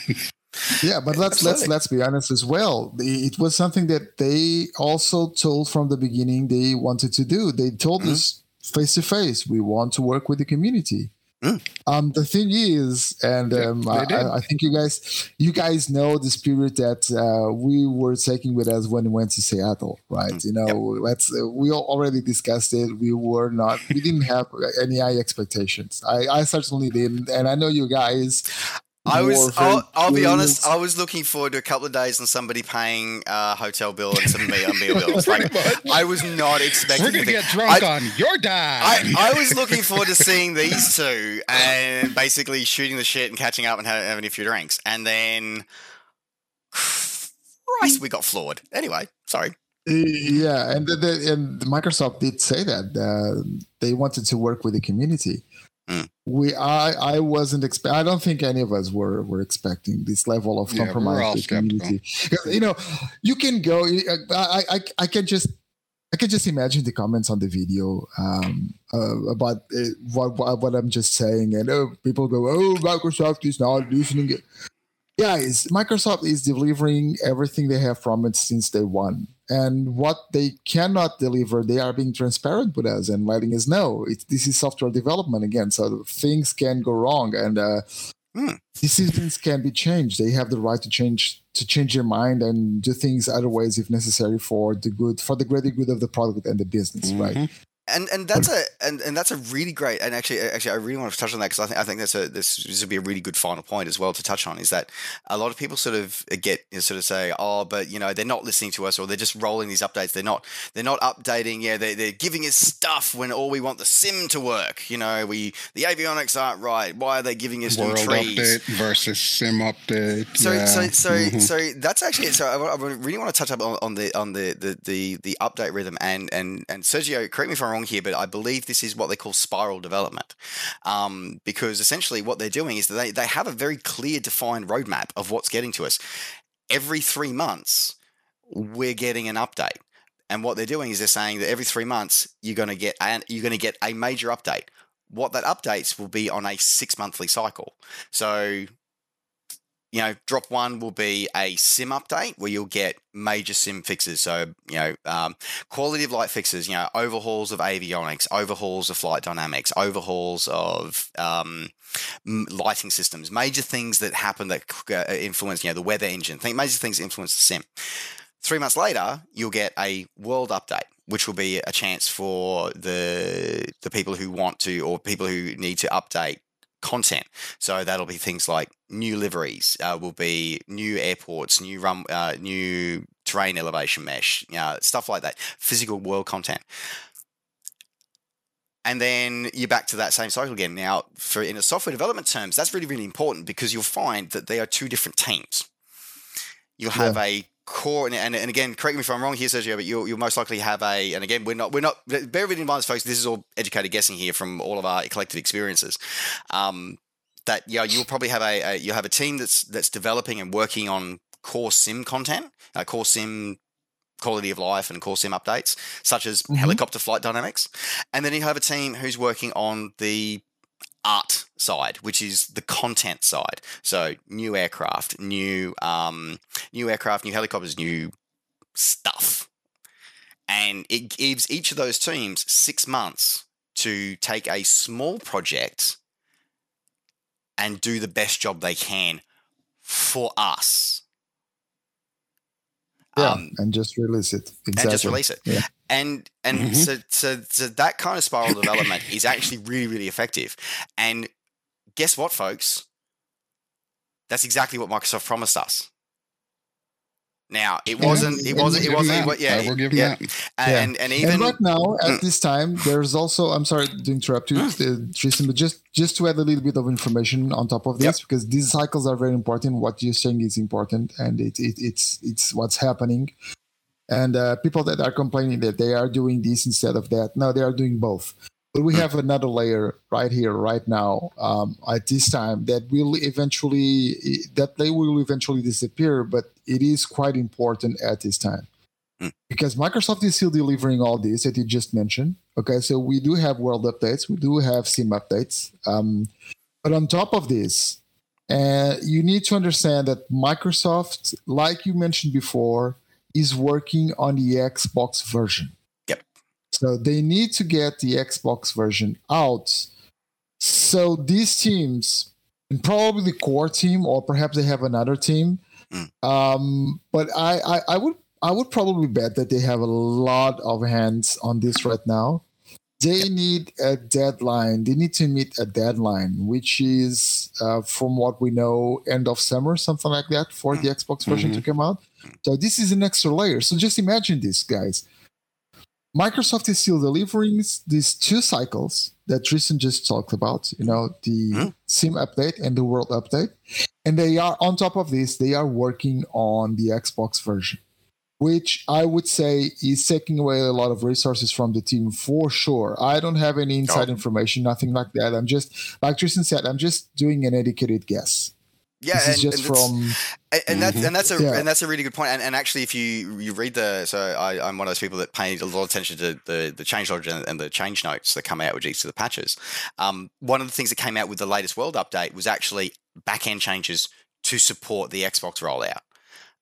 Yeah, but let's let's let's be honest as well. It was something that they also told from the beginning they wanted to do. They told Mhm. us face to face, we want to work with the community. Mm. Um, the thing is, and um, I. I think you guys you guys know the spirit that uh, we were taking with us when we went to Seattle, right? Mm. You know, let's uh, we all already discussed it. We were not, we didn't have any high expectations. I, I certainly didn't, and I know you guys. I was. I'll, I'll be honest. I was looking forward to a couple of days and somebody paying a hotel bill and some meal, meal bills. Like, I was not expecting. We're gonna anything. get drunk I- on your dime. I, I was looking forward to seeing these two and basically shooting the shit and catching up and ha- having a few drinks, and then, Christ, we got floored. Anyway, sorry. Yeah, and the, the, and Microsoft did say that uh, they wanted to work with the community. Mm. We, I, I wasn't expect. I don't think any of us were were expecting this level of Yeah, compromise all with the community. You know, you can go. I, I, I can just. I can just imagine the comments on the video um, uh, about uh, what, what what I'm just saying, and oh, people go, "Oh, Microsoft is not listening." Guys, Microsoft is delivering everything they have promised since day one. And what they cannot deliver, they are being transparent with us and letting us know. It, this is software development again, so things can go wrong, and uh, Hmm. decisions can be changed. They have the right to change to change their mind and do things other ways if necessary for the good, for the greater good of the product and the business. Right? And and that's a and, and that's a really great and actually actually I really want to touch on that because I think I think that's a this, this would be a really good final point as well to touch on is that a lot of people sort of get sort of say oh but you know they're not listening to us or they're just rolling these updates they're not they're not updating yeah they they're giving us stuff when all we want the sim to work you know we the avionics aren't right why are they giving us World new trees update versus sim update. so, yeah. so, so, Mhm. so that's actually so. I, I really want to touch up on, on the on the, the the the update rhythm and and and Sergio, correct me if I'm wrong here, but I believe this is what they call spiral development, um, because essentially what they're doing is that they they have a very clear, defined roadmap of what's getting to us. Every three months, we're getting an update. And what they're doing is they're saying that every three months you're going to get an, you're going to get a major update. What that updates will be on a six monthly cycle. So you know, drop one will be a sim update where you'll get major sim fixes. So, you know, um, quality of light fixes, you know, overhauls of avionics, overhauls of flight dynamics, overhauls of um, lighting systems, major things that happen that uh, influence, you know, the weather engine, think major things influence the sim. Three months later, you'll get a world update, which will be a chance for the the people who want to or people who need to update content. So that'll be things like new liveries, uh, will be new airports, new run, uh, new terrain elevation mesh, uh, stuff like that. Physical world content. and then you're back to that same cycle again. Now, for in a software development terms, that's really really important because you'll find that they are two different teams. You'll have yeah. a core, and, and, and, again, correct me if I'm wrong here, Sergio, but you'll, you'll most likely have a, and again, we're not, we're not, bear with me in mind, folks, this is all educated guessing here from all of our collective experiences. Um, that yeah, you'll probably have a, a you'll have a team that's that's developing and working on core sim content, uh, core sim quality of life and core sim updates, such as mm-hmm. helicopter flight dynamics. And then you have a team who's working on the art side, which is the content side. So new aircraft, new um, new aircraft, new helicopters, new stuff. And it gives each of those teams six months to take a small project and do the best job they can for us. Yeah, um, and just release it. Exactly. And just release it. Yeah. And and mm-hmm. so, so so that kind of spiral development is actually really really effective. And guess what, folks? That's exactly what Microsoft promised us. Now it wasn't. It wasn't. It wasn't. It, yeah, we'll give yeah. And, and even and right now at mm. this time, there's also. I'm sorry to interrupt you, mm. Tristan, but just just to add a little bit of information on top of this, yep. because these cycles are very important. What you're saying is important, and it, it it's it's what's happening. And uh, people that are complaining that they are doing this instead of that, no, they are doing both. But we have another layer right here, right now, um, at this time that will eventually that layer will eventually disappear. But it is quite important at this time hmm. because Microsoft is still delivering all this that you just mentioned. Okay, so we do have world updates, we do have sim updates, um, but on top of this, uh, you need to understand that Microsoft, like you mentioned before, is working on the Xbox version. So they need to get the Xbox version out. So these teams, and probably the core team, or perhaps they have another team. Mm. Um, but I, I, I would I would probably bet that they have a lot of hands on this right now. They need a deadline. They need to meet a deadline, which is, uh, from what we know, end of summer, something like that, for the Xbox version mm-hmm. to come out. So this is an extra layer. So just imagine this, guys. Microsoft is still delivering these two cycles that Tristan just talked about, you know, the mm-hmm. sim update and the world update. And they are, on top of this, they are working on the Xbox version, which I would say is taking away a lot of resources from the team for sure. I don't have any inside oh. information, nothing like that. I'm just, like Tristan said, I'm just doing an educated guess. Yeah, this and, and from and, that's and that's a yeah. and that's a really good point. And, and actually, if you you read the so I, am one of those people that pay a lot of attention to the the change log and, and, the change notes that come out with each of the patches. Um, one of the things that came out with the latest world update was actually back end changes to support the Xbox rollout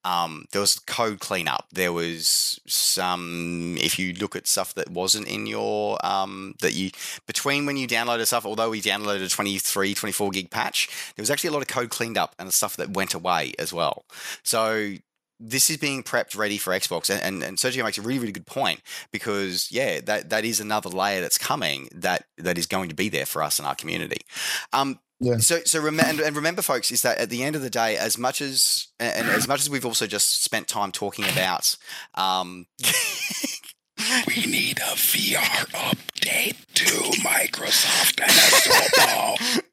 um, there was code cleanup. There was some, if you look at stuff that wasn't in your, um, that you, between when you downloaded stuff, although we downloaded a 23, 24 gig patch, there was actually a lot of code cleaned up and stuff that went away as well. So this is being prepped ready for Xbox. And, and, and Sergio makes a really, really good point because, yeah, that, that is another layer that's coming that, that is going to be there for us in our community. Um, yeah. So, so rem- and, and, remember, folks, is that at the end of the day, as much as and as much as we've also just spent time talking about, um, we need a VR update to Microsoft and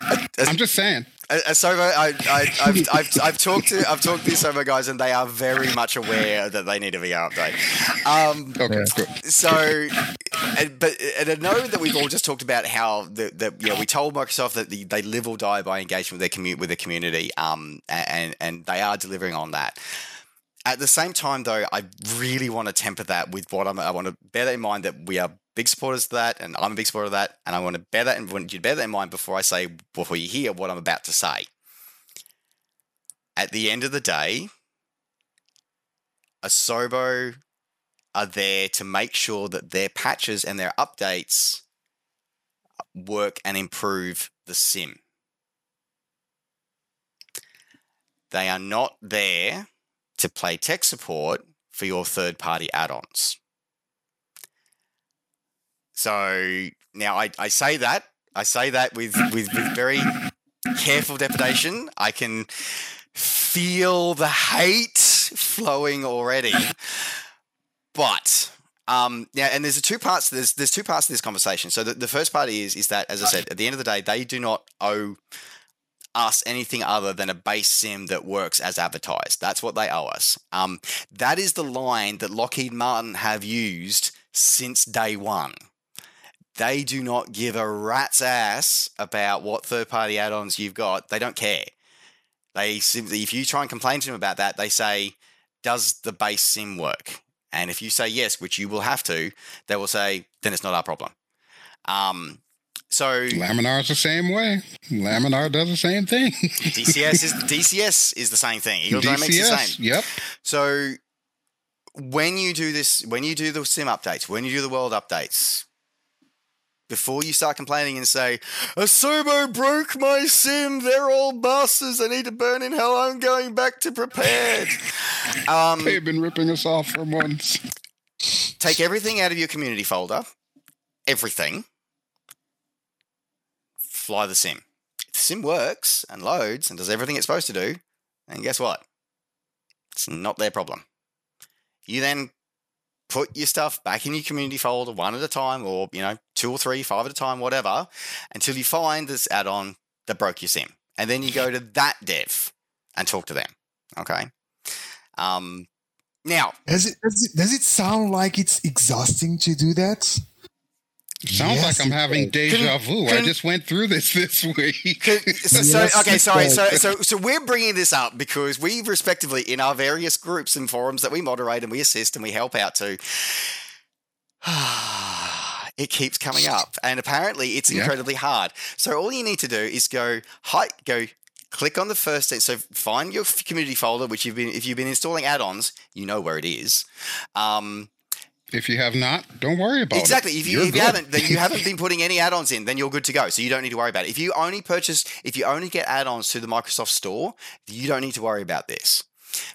i'm just saying. Uh, uh, Asobo, uh, I, I, I've, I've, I've talked to I've talked to the Asobo guys, and they are very much aware that they need a VR update. Um, okay, good. So, and, but and I know that we've all just talked about how the, the you know we told Microsoft that the, they live or die by engagement with their community with the community, um, and and they are delivering on that. At the same time, though, I really want to temper that with what I'm. I want to bear that in mind that we are big supporters of that, and I'm a big supporter of that, and I want to bear that want you to bear that in mind before I say before you hear what I'm about to say. At the end of the day, Asobo are there to make sure that their patches and their updates work and improve the sim. They are not there to play tech support for your third party add ons. So now I, I say that I say that with, with, with very careful depredation. I can feel the hate flowing already. But Um, yeah, and there's two parts. There's there's two parts to this conversation. So the, the first part is is that as I said, at the end of the day, they do not owe us anything other than a base sim that works as advertised. That's what they owe us. Um, that is the line that Lockheed Martin have used since day one. They do not give a rat's ass about what third party add ons you've got. They don't care. They simply, if you try and complain to them about that, they say, Does the base sim work? And if you say yes, which you will have to, they will say, Then it's not our problem. Um, so Laminar is the same way. Laminar does the same thing. DCS is DCS is the same thing. Eagle Dynamics is the same. Yep. So when you do this, when you do the sim updates, when you do the world updates, before you start complaining and say, Asobo broke my sim, they're all bastards, I need to burn in hell, I'm going back to Prepar3D. Um, They've been ripping us off for months. take everything out of your community folder, everything, fly the sim. If the sim works and loads and does everything it's supposed to do, then guess what? It's not their problem. You then put your stuff back in your community folder one at a time, or you know, two or three, five at a time, whatever, until you find this add-on that broke your sim. And then you go to that dev and talk to them. Okay. Um, now, Does it, does it does it sound like it's exhausting to do that? Sounds Yes, like I'm having deja vu. I just went through this this week. Could- so, so- Yes, okay, sorry. So, so, so we're bringing this up because we, respectively, in our various groups and forums that we moderate and we assist and we help out to, it keeps coming up, and apparently it's Yeah. incredibly hard. So all you need to do is go, hi, go. Click on the first, so find your community folder, which you've been, if you've been installing add-ons, you know where it is. Um, If you have not, don't worry about exactly. it. If you, if you haven't, then you haven't been putting any add-ons in, then you're good to go. So you don't need to worry about it. If you only purchase, if you only get add-ons to the Microsoft Store, you don't need to worry about this.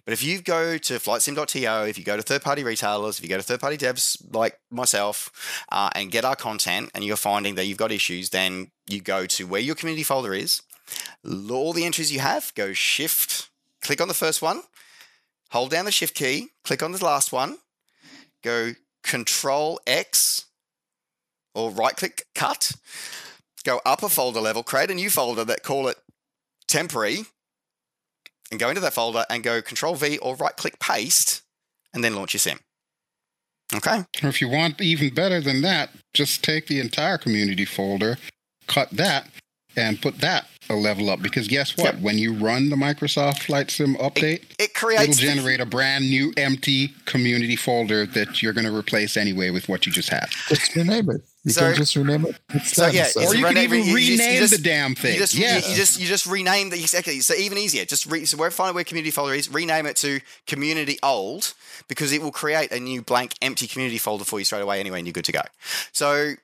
But if you go to flightsim.to, if you go to third-party retailers, if you go to third-party devs like myself, uh, and get our content, and you're finding that you've got issues, then you go to where your community folder is, all the entries you have, go shift, click on the first one, hold down the shift key, click on the last one, go Control X or right click cut, go up a folder level, create a new folder that call it temporary, and go into that folder and go Control V or right click paste, and then launch your sim. Okay. Or if you want even better than that, just take the entire community folder, cut that, and put that a level up. Because guess what? Yep. When you run the Microsoft Flight Sim update, It it'll creates the- generate a brand new empty community folder that you're going to replace anyway with what you just had. Just rename it. You So- can just rename it. It's so, done. yeah, So- Or you run can every- even you just- you rename just- the damn thing. You just, yes. you, you just you just rename the exactly so even easier. Just re, so where find where community folder is, rename it to community old because it will create a new blank empty community folder for you straight away anyway, and you're good to go. So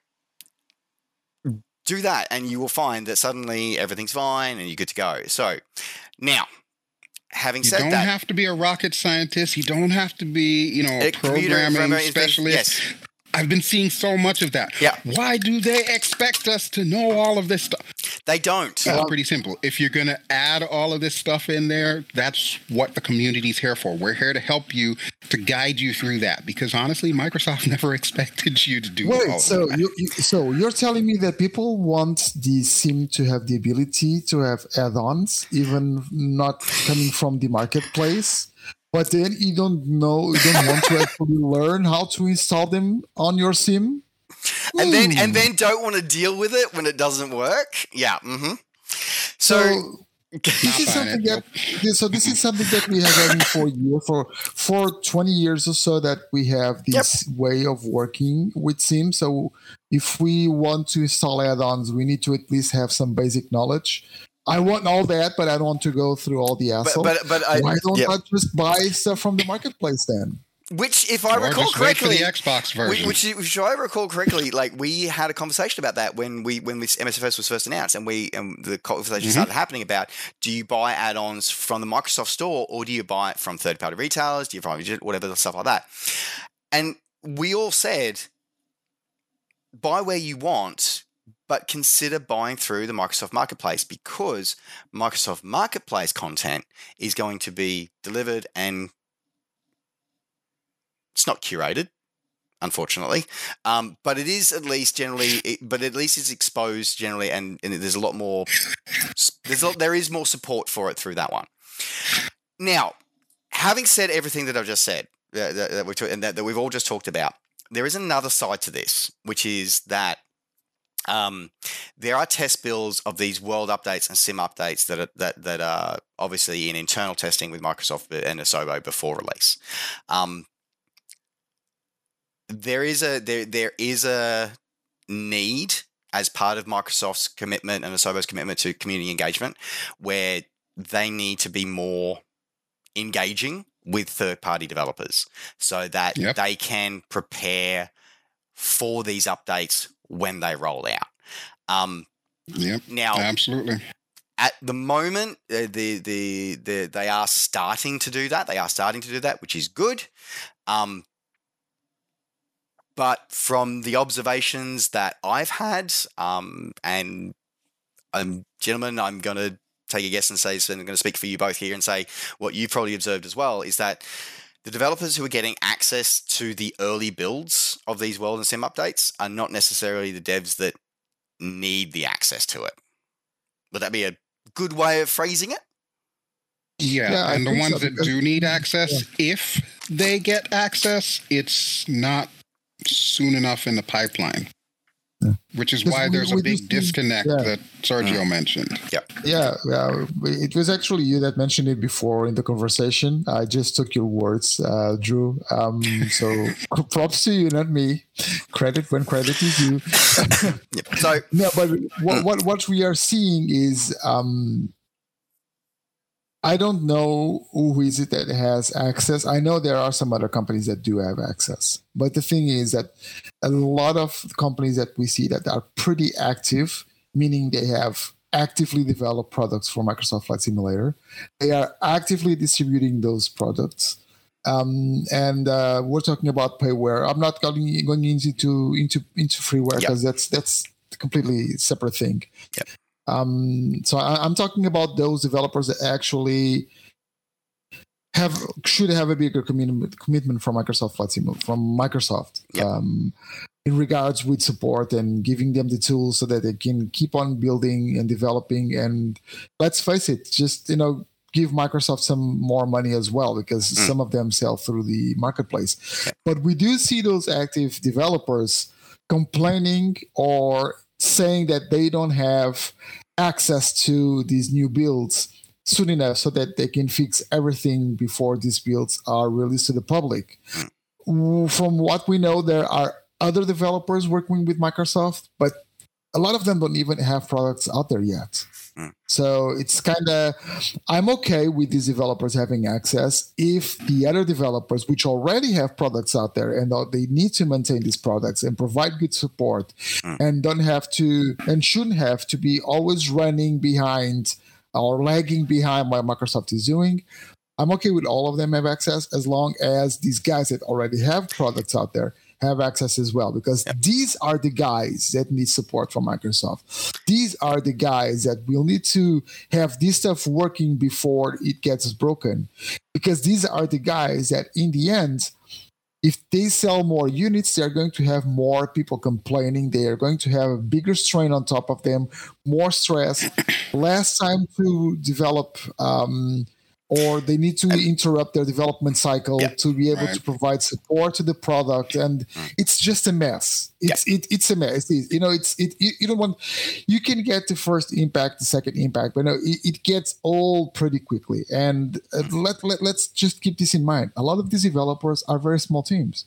do that, and you will find that suddenly everything's fine and you're good to go. So now, having you said that, you don't have to be a rocket scientist. You don't have to be, you know, a a programming specialist. yes. I've been seeing so much of that. Yeah. Why do they expect us to know all of this stuff? They don't. It's pretty simple. If you're going to add all of this stuff in there, that's what the community's here for. We're here to help you, to guide you through that. Because honestly, Microsoft never expected you to do all Wait, of so that. you, you so you're telling me that people want the sim to have the ability to have add-ons, even not coming from the marketplace, but then you don't know, you don't want to actually learn how to install them on your sim. And then Hmm. and then don't want to deal with it when it doesn't work. Yeah. Mm-hmm. So, So this is something buying that so this is something that we have having for year for for 20 years or so that we have this way of working with sim so if we want to install add-ons we need to at least have some basic knowledge i want all that but i don't want to go through all the but hassle but but I, why don't yeah. i just buy stuff from the marketplace then which if I or recall just wait for correctly, the Xbox Which, version. which, which I recall correctly, like we had a conversation about that when we when this MSFS was first announced, and we and the conversation Mhm. started happening about: do you buy add-ons from the Microsoft Store or do you buy it from third-party retailers? Do you buy whatever stuff like that? And we all said, buy where you want, but consider buying through the Microsoft Marketplace because Microsoft Marketplace content is going to be delivered and it's not curated. unfortunately. Um, but it is at least generally, it, but at least it's exposed generally, and, and there's a lot more. There's a, there is more support for it through that one. Now, having said everything that I've just said, that, that, that we and that, that we've all just talked about, there is another side to this, which is that um, there are test builds of these world updates and sim updates that are, that that are obviously in internal testing with Microsoft and Asobo before release. Um, there is a there there is a need as part of Microsoft's commitment and Asobo's commitment to community engagement, where they need to be more engaging with third party developers so that Yep. they can prepare for these updates when they roll out. Um, Yep. now, Absolutely. at the moment, the, the the they are starting to do that. They are starting to do that, which is good. Um, but from the observations that I've had, um, and um, gentlemen, I'm going to take a guess and say, so I'm going to speak for you both here and say what you've probably observed as well is that the developers who are getting access to the early builds of these world and sim updates are not necessarily the devs that need the access to it. Would that be a good way of phrasing it? Yeah, Yeah, and the ones so, that do need access, if they get access, it's not soon enough in the pipeline. Yeah. Which is why we- there's a big disconnect yeah. that Sergio mentioned. Yeah, yeah, it was actually you that mentioned it before in the conversation. I just took your words, uh, Drew. Um, so props to you, not me. Credit when credit is due. Yep. So No, but what what, what we are seeing is um, I don't know who is it that has access. I know there are some other companies that do have access, but the thing is that a lot of companies that we see that are pretty active, meaning they have actively developed products for Microsoft Flight Simulator. They are actively distributing those products. Um, and uh, we're talking about payware. I'm not going, going into into into freeware because that's that's a completely separate thing. Yep. Um, so I, I'm talking about those developers that actually have should have a bigger commitment commitment from Microsoft Simulator from Microsoft Yep. um, in regards with support and giving them the tools so that they can keep on building and developing. And let's face it, just you know give Microsoft some more money as well because Mm. some of them sell through the marketplace. But we do see those active developers complaining or saying that they don't have access to these new builds soon enough so that they can fix everything before these builds are released to the public. From what we know, there are other developers working with Microsoft, but a lot of them don't even have products out there yet. Mm. So it's kind of, I'm okay with these developers having access if the other developers, which already have products out there and they need to maintain these products and provide good support Mm. and don't have to and shouldn't have to be always running behind or lagging behind what Microsoft is doing. I'm okay with all of them have access as long as these guys that already have products out there have access as well because these are the guys that need support from Microsoft. These are the guys that will need to have this stuff working before it gets broken because these are the guys that in the end if they sell more units, they're going to have more people complaining. They are going to have a bigger strain on top of them, more stress, less time to develop, um, or they need to interrupt their development cycle Yeah. to be able Right. to provide support to the product. And it's just a mess. It's it, it's a mess. It's, you know, it's it. You, you don't want. You can get the first impact, the second impact, but no, it, it gets old pretty quickly. And uh, let, let let's just keep this in mind. A lot of these developers are very small teams.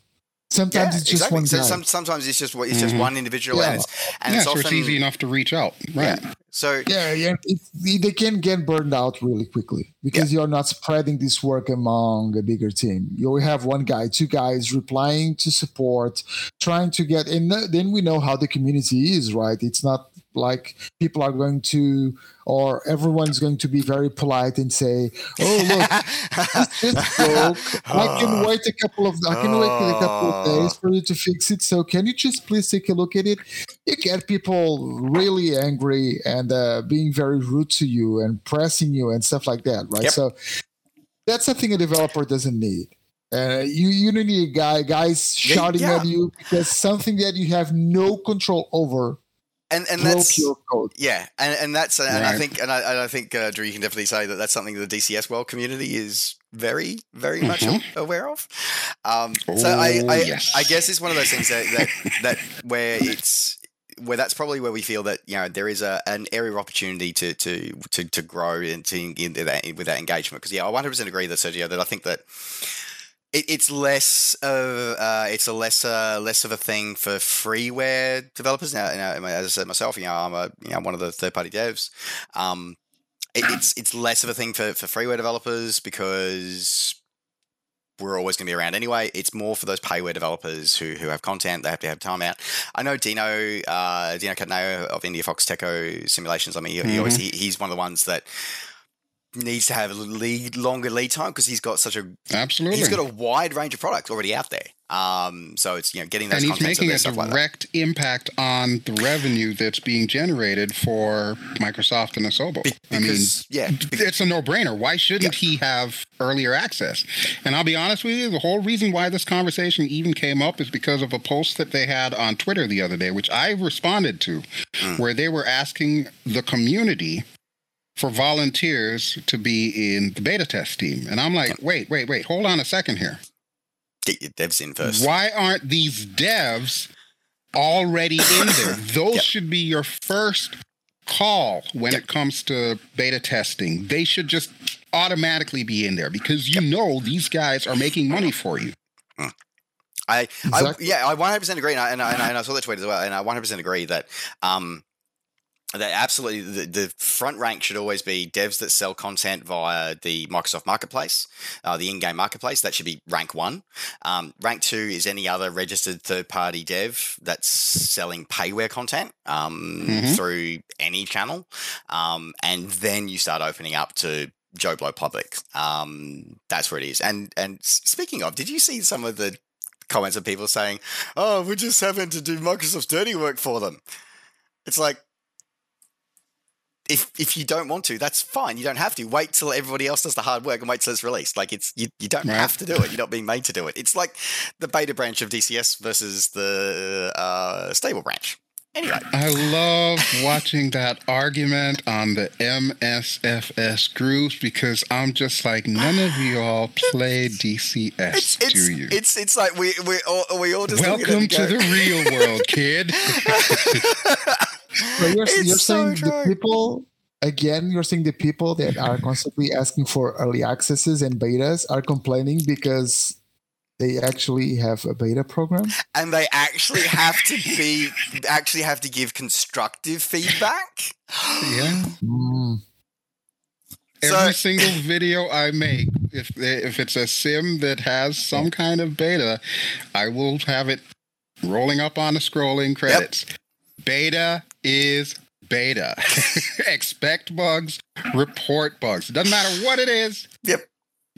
Sometimes yeah, it's just exactly. one So guy. some, sometimes it's just it's just Mhm. one individual, Yeah. and it's and yeah, it's so often it's easy enough to reach out. Right. Yeah. So yeah, yeah, it, they can get burned out really quickly because you're not spreading this work among a bigger team. You only have one guy, two guys replying to support, trying to get, and then we know how the community is, right? It's not like people are going to, or everyone's going to be very polite and say, "Oh, look, this broke. I can wait a couple of I can wait a couple of days for you to fix it. So can you just please take a look at it? You get people really angry and uh, being very rude to you and pressing you and stuff like that, right? Yep. So that's something a developer doesn't need. Uh, you you don't need a guy guys shouting yeah. at you because something that you have no control over And and broke that's your code. yeah, and and that's and I think and I, and I think uh, Drew, you can definitely say that that's something the DCS world community is very very much Mhm. aware of. Um, so I Oh, I, yes. I guess it's one of those things that that, that where it's where that's probably where we feel that you know there is a an area of opportunity to to to, to grow and to in, that with that engagement because yeah I 100 percent agree that Sergio that I think that it, it's less of uh, it's a lesser less of a thing for freeware developers now. now as I said myself, you know I'm a you know one of the third party devs. Um, it, it's it's less of a thing for for freeware developers because we're always going to be around anyway. It's more for those payware developers who who have content. They have to have time out. I know Dino uh, Dino Cattaneo of IndiaFoxtEcho Simulations. I mean, he, he always he, he's one of the ones that needs to have a lead, longer lead time because he's got such a Absolutely. he's got a wide range of products already out there. Um, so it's you know getting those and he's making a stuff like direct impact on the revenue that's being generated for Microsoft and Asobo. Be- I mean, yeah, it's a no-brainer. Why shouldn't he have earlier access? And I'll be honest with you, the whole reason why this conversation even came up is because of a post that they had on Twitter the other day, which I responded to, Mm. where they were asking the community for volunteers to be in the beta test team. And I'm like, wait, wait, wait, hold on a second here. get your devs in first. Why aren't these devs already in there? Those Yep. should be your first call when it comes to beta testing. They should just automatically be in there because you know these guys are making money for you. I, I Exactly. yeah, I 100% agree, and I, and, I, and I- and I saw the tweet as well, and I 100% agree that um, that absolutely the, the front rank should always be devs that sell content via the Microsoft Marketplace, uh, the in-game marketplace. That should be rank one. Um, rank two is any other registered third-party dev that's selling payware content um, Mhm. through any channel, um, and then you start opening up to Joe Blow Public. Um, that's where it is. And and speaking of, did you see some of the comments of people saying, "Oh, we're just having to do Microsoft's dirty work for them." It's like if if you don't want to, that's fine. You don't have to. Wait till everybody else does the hard work and wait till it's released. Like it's you, you don't have to do it. You're not being made to do it. It's like the beta branch of DCS versus the uh, stable branch. Anyway, I love watching that argument on the MSFS groups because I'm just like, none of y'all play DCS, it's it's do you? it's it's like we we all we all just look at it Welcome to go- the real world, kid. But you're, It's you're so saying the people again. You're saying the people that are constantly asking for early accesses and betas are complaining because they actually have a beta program. and they actually have to be actually have to give constructive feedback. yeah. Mm, Every So- single video I make, if if it's a sim that has some kind of beta, I will have it rolling up on the scrolling credits. Beta is beta. Expect bugs, report bugs. Doesn't matter what it is. Yep.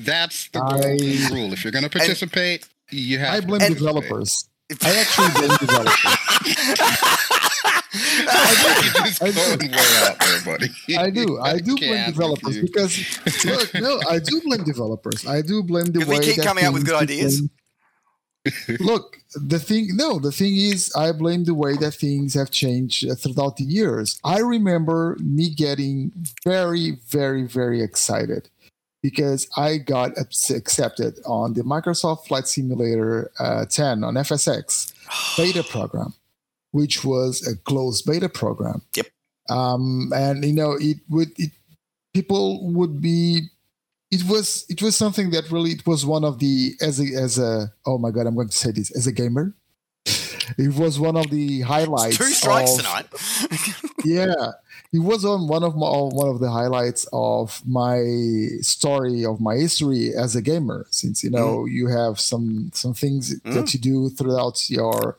That's the I- rule. If you're going to participate, you have. I blame And- developers. I actually blame developers. You're I- going way out there, buddy. I do. I do blame developers you. because look, no, I do blame developers. I do blame the 'Cause we way keep coming up with good ideas. look, the thing, no, the thing is, I blame the way that things have changed uh, throughout the years. I remember me getting very, very, very excited because I got accepted on the Microsoft Flight Simulator uh, 10 on FSX beta program, which was a closed beta program. Yep. Um, and you know, it would it people would be. It was it was something that really it was one of the as a as a oh my god I'm going to say this as a gamer. It was one of the highlights. Two strikes of- tonight. yeah it was on one of my one of the highlights of my story of my history as a gamer since you know you have some some things that you do throughout your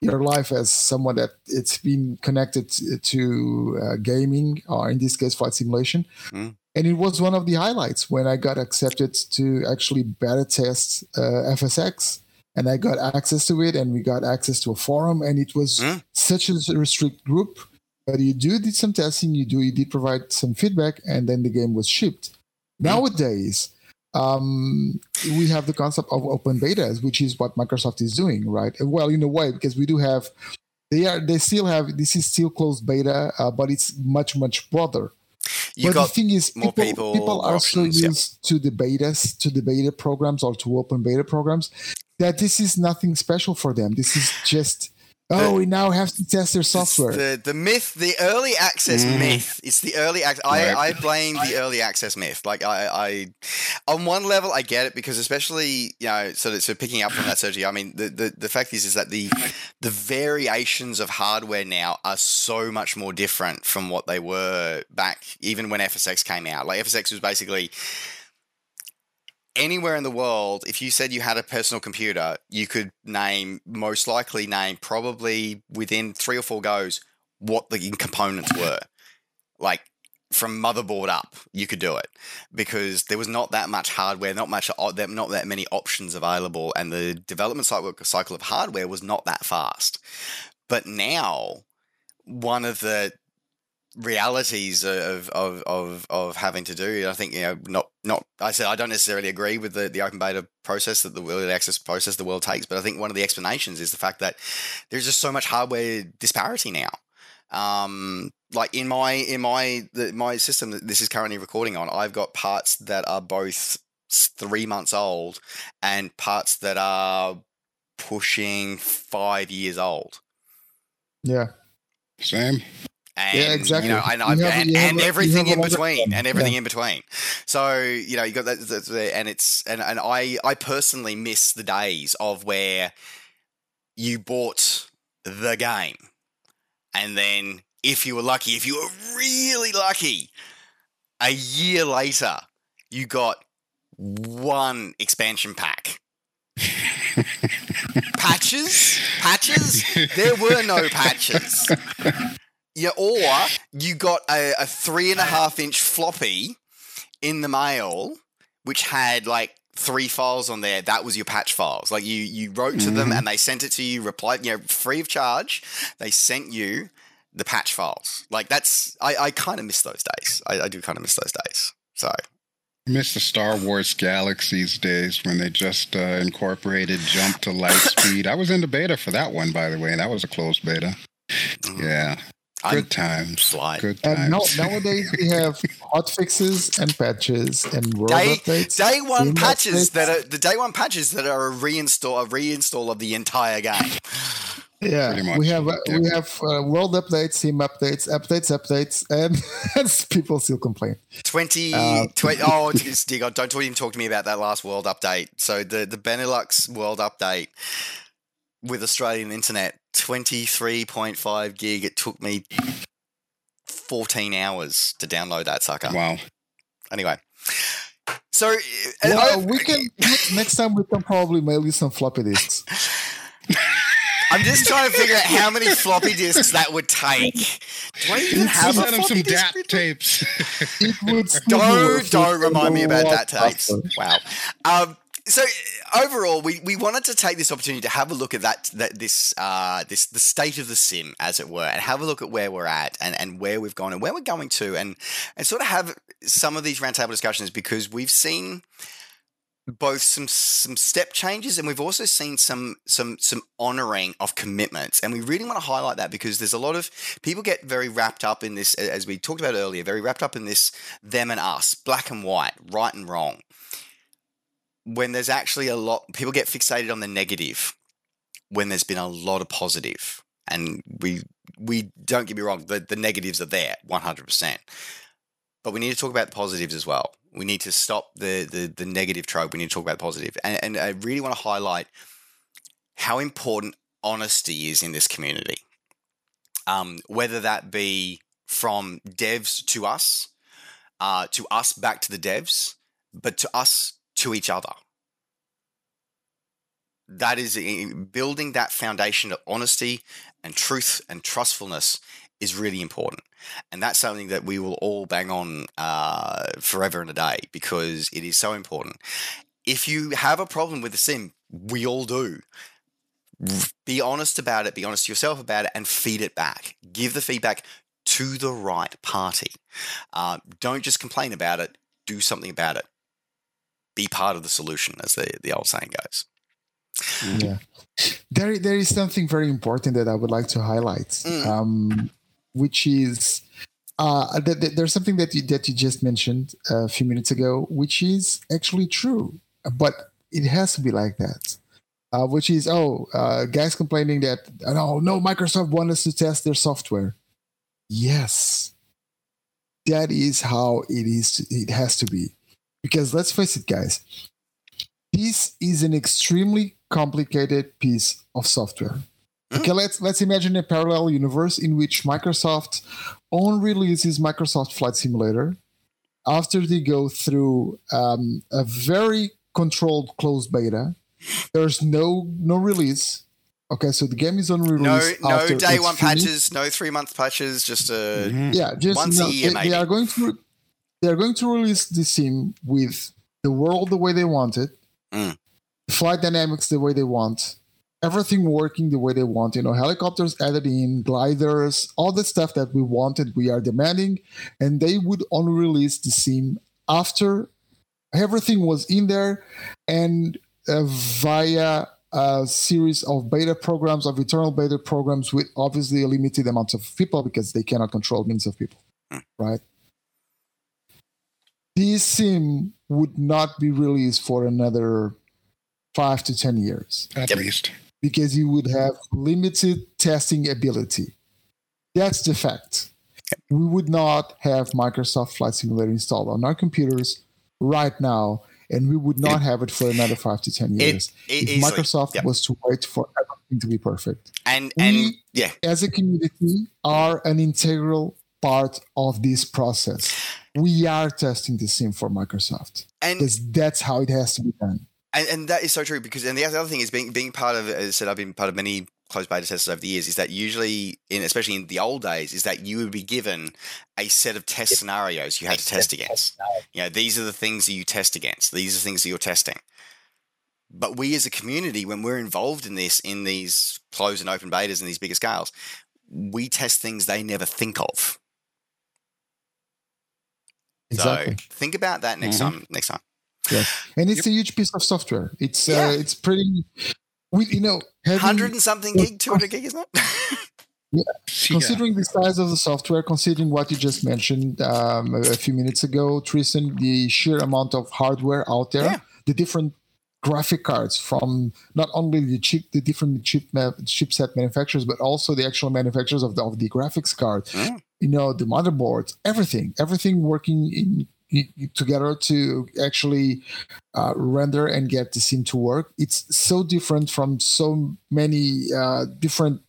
your life as someone that it's been connected to, to uh, gaming or in this case flight simulation Mm. and it was one of the highlights when i got accepted to actually beta test uh, fsx and i got access to it and we got access to a forum and it was Mm. such a restrict group but you do did some testing you do you did provide some feedback and then the game was shipped nowadays um, we have the concept of open betas, which is what Microsoft is doing, right? Well, in a way, because we do have they are they still have this is still closed beta, uh, but it's much much broader. You but got the thing is, more people, people, people are so options, yeah. used to the betas, to the beta programs or to open beta programs, that this is nothing special for them. This is just oh, we now have to test their software. The the myth, the early access Mhm. myth. It's the early access. I, Right. I blame the early access myth. Like I, I, on one level, I get it because especially you know, sort of so picking up from that Sergio. I mean, the, the the fact is is that the the variations of hardware now are so much more different from what they were back even when FSX came out. Like FSX was basically anywhere in the world, if you said you had a personal computer, you could name, most likely name, probably within three or four goes, what the components were. Like from motherboard up, you could do it because there was not that much hardware, not much, not that many options available, and the development cycle of hardware was not that fast. But now, one of the realities of of of of having to do. I think you know, not not. I said I don't necessarily agree with the the open beta process that the early access process the world takes, but I think one of the explanations is the fact that there's just so much hardware disparity now. Um, like in my in my the, my system that this is currently recording on, I've got parts that are both three months old and parts that are pushing five years old. yeah, Same. And Yeah, exactly. You know, and, You have- and, and everything in between, and everything in between. So you know, you got that, that's there, and it's and and I I personally miss the days of where you bought the game, and then if you were lucky, if you were really lucky, a year later you got one expansion pack. patches, patches. There were no patches. Yeah, or you got a, a three and a half inch floppy in the mail, which had like three files on there. That was your patch files. Like you, you wrote to them Mhm. and they sent it to you, replied, you know, free of charge. They sent you the patch files. Like that's, I, I kind of miss those days. I, I do kind of miss those days. So Miss the Star Wars Galaxies days when they just uh, incorporated jump to light speed. I was in the beta for that one, by the way. And that was a closed beta. mm, Yeah, good times. slight. Good and now, times. nowadays we have hot fixes and patches and world Day- updates. Day one patches updates. that are the day one patches that are a reinstall, a reinstall of the entire game. Yeah, we have uh, yeah. we have uh, world updates, team updates, updates, updates, and people still complain. 20, Uh, 20 oh, it's- dear God, don't even talk to me about that last world update. So the, the Benelux world update with Australian internet, 23.5 gig. It took me 14 hours to download that sucker. Wow. Anyway. So, and Well, I- we can next, time we can probably mail you some floppy disks. I'm just trying to figure out how many floppy disks that would take. Do I even have a him some floppy disk? DAT tapes. It would still be Don't don't remind me about DAT tapes. Wow. Um, so overall, we, we wanted to take this opportunity to have a look at that that this uh, this the state of the sim, as it were, and have a look at where we're at and, and where we've gone and where we're going to, and and sort of have some of these roundtable discussions because we've seen both some some step changes and we've also seen some some some honoring of commitments. And we really want to highlight that because there's a lot of people get very wrapped up in this as we talked about earlier very wrapped up in this them and us black and white right and wrong when there's actually a lot people get fixated on the negative when there's been a lot of positive. And we we don't get me wrong the, the negatives are there 100% but we need to talk about the positives as well. We need to stop the the, the negative trope. We need to talk about the positive. And, and i really want to highlight how important honesty is in this community. Um, whether that be from devs to us uh, to us back to the devs but to us to each other. That is building that foundation of honesty and truth and trustfulness is really important. And that's something that we will all bang on uh, forever and a day because it is so important. If you have a problem with the sim we all do. Be honest about it be honest to yourself about it and feed it back. Give the feedback to the right party. Uh, don't just complain about it do something about it be part of the solution, as the the old saying goes. yeah there there is something very important that i would like to highlight Mm. um which is uh th- th- there's something that you that you just mentioned a few minutes ago which is actually true but it has to be like that uh, which is oh uh, guys complaining that oh, no no microsoft wants us to test their software yes that is how it is it has to be because let's face it guys this is an extremely complicated piece of software. Okay, let's let's imagine a parallel universe in which Microsoft only releases Microsoft Flight Simulator after they go through um, a very controlled closed beta. There's no no release. Okay, so the game is only No, no after day one finished. patches, no three month patches, just a Mhm. Yeah, just Once a year, they, maybe. they are going to they are going to release the sim with the world the way they want it, Mm. flight dynamics the way they want, everything working the way they want. You know, helicopters added in, gliders, all the stuff that we wanted, we are demanding, and they would only release the sim after everything was in there and uh, via a series of beta programs of eternal beta programs with obviously a limited amount of people because they cannot control millions of people Hmm. right this sim would not be released for another five to ten years At Yep. least. because you would have limited testing ability. That's the fact. We would not have Microsoft Flight Simulator installed on our computers right now, and we would not have it for another five to ten years. it if. Microsoft Yep. was to wait for everything to be perfect. and We- and yeah, As a community, are an integral part of this process. We are testing the sim for Microsoft and that's how it has to be done. And, and that is so true because, and the other thing is being being part of, as I said, I've been part of many closed beta tests over the years. Is that usually, in especially in the old days, is that you would be given a set of test scenarios you had to test against. You know, these are the things that you test against. These are the things that you're testing. But we as a community, when we're involved in this, in these closed and open betas and these bigger scales, we test things they never think of. Exactly. So think about that next Mhm. time. Next time. and it's a huge piece of software. It's Yeah. uh, it's pretty. We you know Hundred and something gig, two hundred gig, isn't it? Yeah. considering the size of the software, considering what you just mentioned um, a, a few minutes ago, Tristan, the sheer amount of hardware out there, Yeah. the different graphic cards from not only the chip, the different chip ma- chipset manufacturers, but also the actual manufacturers of the of the graphics card. Mm. You know, the motherboards, everything, everything working in. in- Together to actually uh, render and get the scene to work. It's so different from so many uh, different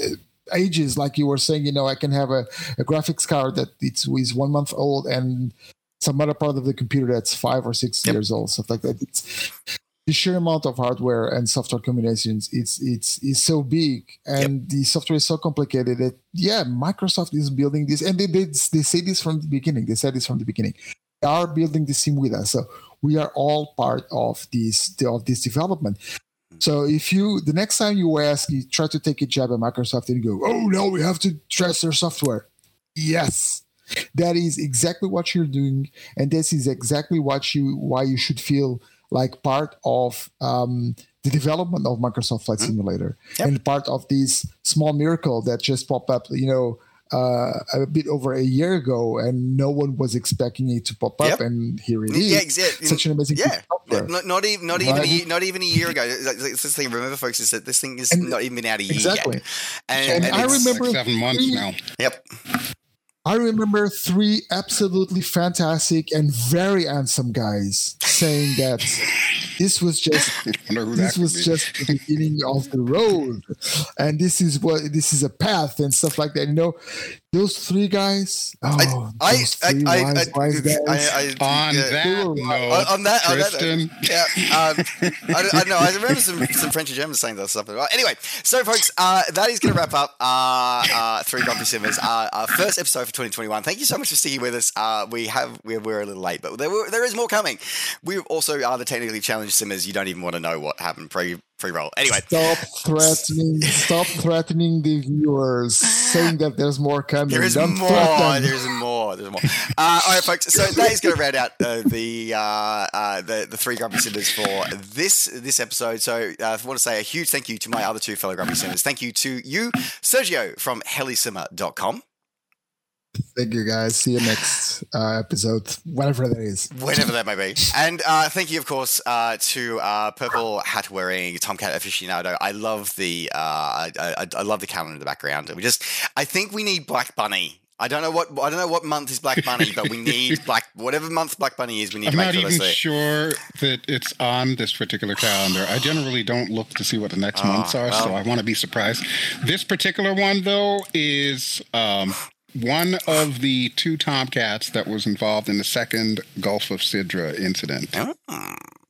uh, ages. Like you were saying, you know, I can have a, a graphics card that it's is one month old and some other part of the computer that's five or six Yep. years old, stuff like that. It's the sheer amount of hardware and software combinations. It's it's is so big and the software is so complicated that yeah, Microsoft is building this, and they they, they say this from the beginning. They said this from the beginning. They are building the sim with us, so we are all part of this of this development. So if you the next time you ask, you try to take a job at Microsoft and go, oh no, we have to trust their software. Yes, that is exactly what you're doing, and this is exactly what you why you should feel like part of um, the development of Microsoft Flight Simulator Yep. and part of this small miracle that just popped up. You know. Uh, a bit over a year ago, and no one was expecting it to pop up, Yep. and here it is. Yeah, exactly. Such an amazing Yeah, not, not even not even a Right. year, not even a year ago. Like, This this thing, remember, folks, is that this thing is And- not even been out a year Exactly. yet. And, And and I it's- remember- Like seven months now. Yep. I remember three absolutely fantastic and very handsome guys saying that this was just this was be. just the beginning of the road, and this is what this is a path and stuff like that. You know, those three guys. Oh, I, those I, three I, wise, I, wise guys. I, I, On yeah. that note, on, on that, on that, yeah, um, I, I know. I remember some, some French and Germans saying that stuff. Well, Anyway, so folks, uh, that is going to wrap up uh, uh, three Grumpy Simmers, uh, our first episode for 2021. Thank you so much for sticking with us. Uh, we have we're, we're a little late, but there were, there is more coming. We also are the technically challenged Simmers. You don't even want to know what happened pre pre-roll. Anyway, Stop threatening. Stop threatening the viewers, saying that there's more coming. there is Don't more. threaten. There is more. There's more. Uh, all right, folks. So that is going to round out uh, the, uh, uh, the the three grumpy Simmers for this this episode. So uh, I want to say a huge thank you to my other two fellow grumpy Simmers. Thank you to you, Sergio from helisimmer.com. Thank you, guys. See you next uh, episode, whatever that is. whatever that may be. And uh, thank you, of course, uh, to uh, purple hat wearing Tomcat aficionado. I love the uh, I, I, I love the calendar in the background. We just I think we need Black Bunny. I don't know what I don't know what month is Black Bunny, but we need Black whatever month Black Bunny is. We need I'm to make not sure even that's it. sure that it's on this particular calendar. I generally don't look to see what the next months are, so. I want to be surprised. This particular one, though, is um, one of the two Tomcats that was involved in the second Gulf of Sidra incident. Oh,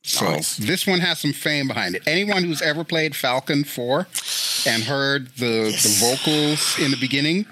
So Nice. this one has some fame behind it. Anyone who's ever played Falcon 4 and heard the, Yes. the vocals in the beginning,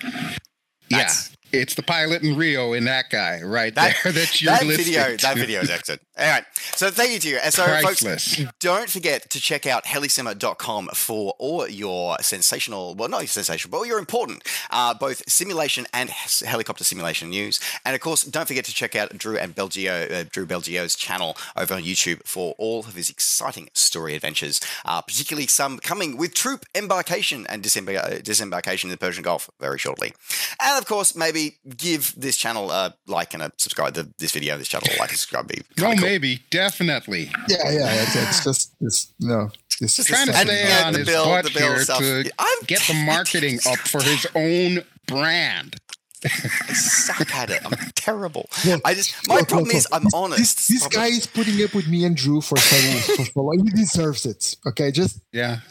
That's- yeah, it's the pilot in Rio in that guy right That- there that you're that listening video, to. that video is excellent. All right, so thank you to you. And so, Priceless. folks, don't forget to check out helisimmer.com for all your sensational, well, not sensational, but all your important, uh, both simulation and helicopter simulation news. And of course, don't forget to check out Drew and BelGeode, uh, Drew BelGeode's channel over on YouTube for all of his exciting story adventures, uh, particularly some coming with troop embarkation and disembar- uh, disembarkation in the Persian Gulf very shortly. And of course, maybe give this channel a like and a subscribe. The, this video, this channel, a like and subscribe. Be No, kinda cool. Maybe, definitely. Yeah, yeah. It's, it's just, it's no. It's just Trying to stay on the his bill- butt here stuff. to I'm get the marketing up for his own brand. I suck at it. I'm terrible. Look, I just my look, problem look, is I'm this, honest. This, this guy is putting up with me and Drew for so for so long. He deserves it. Okay, just Yeah,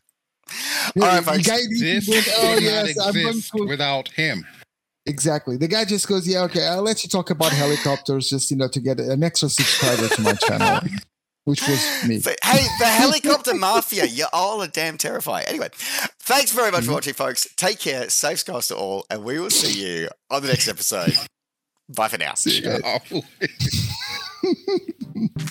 All right, the guy this oh yes, I'm going exist without him. Exactly. The guy just goes, yeah, okay, I'll let you talk about helicopters, just you know, to get an extra subscriber to my channel, which was me. So, hey, the helicopter mafia, you're all a damn terrifying. Anyway, thanks very much for mm-hmm. watching, folks. Take care, safe skies to all, and we will see you on the next episode. Bye for now.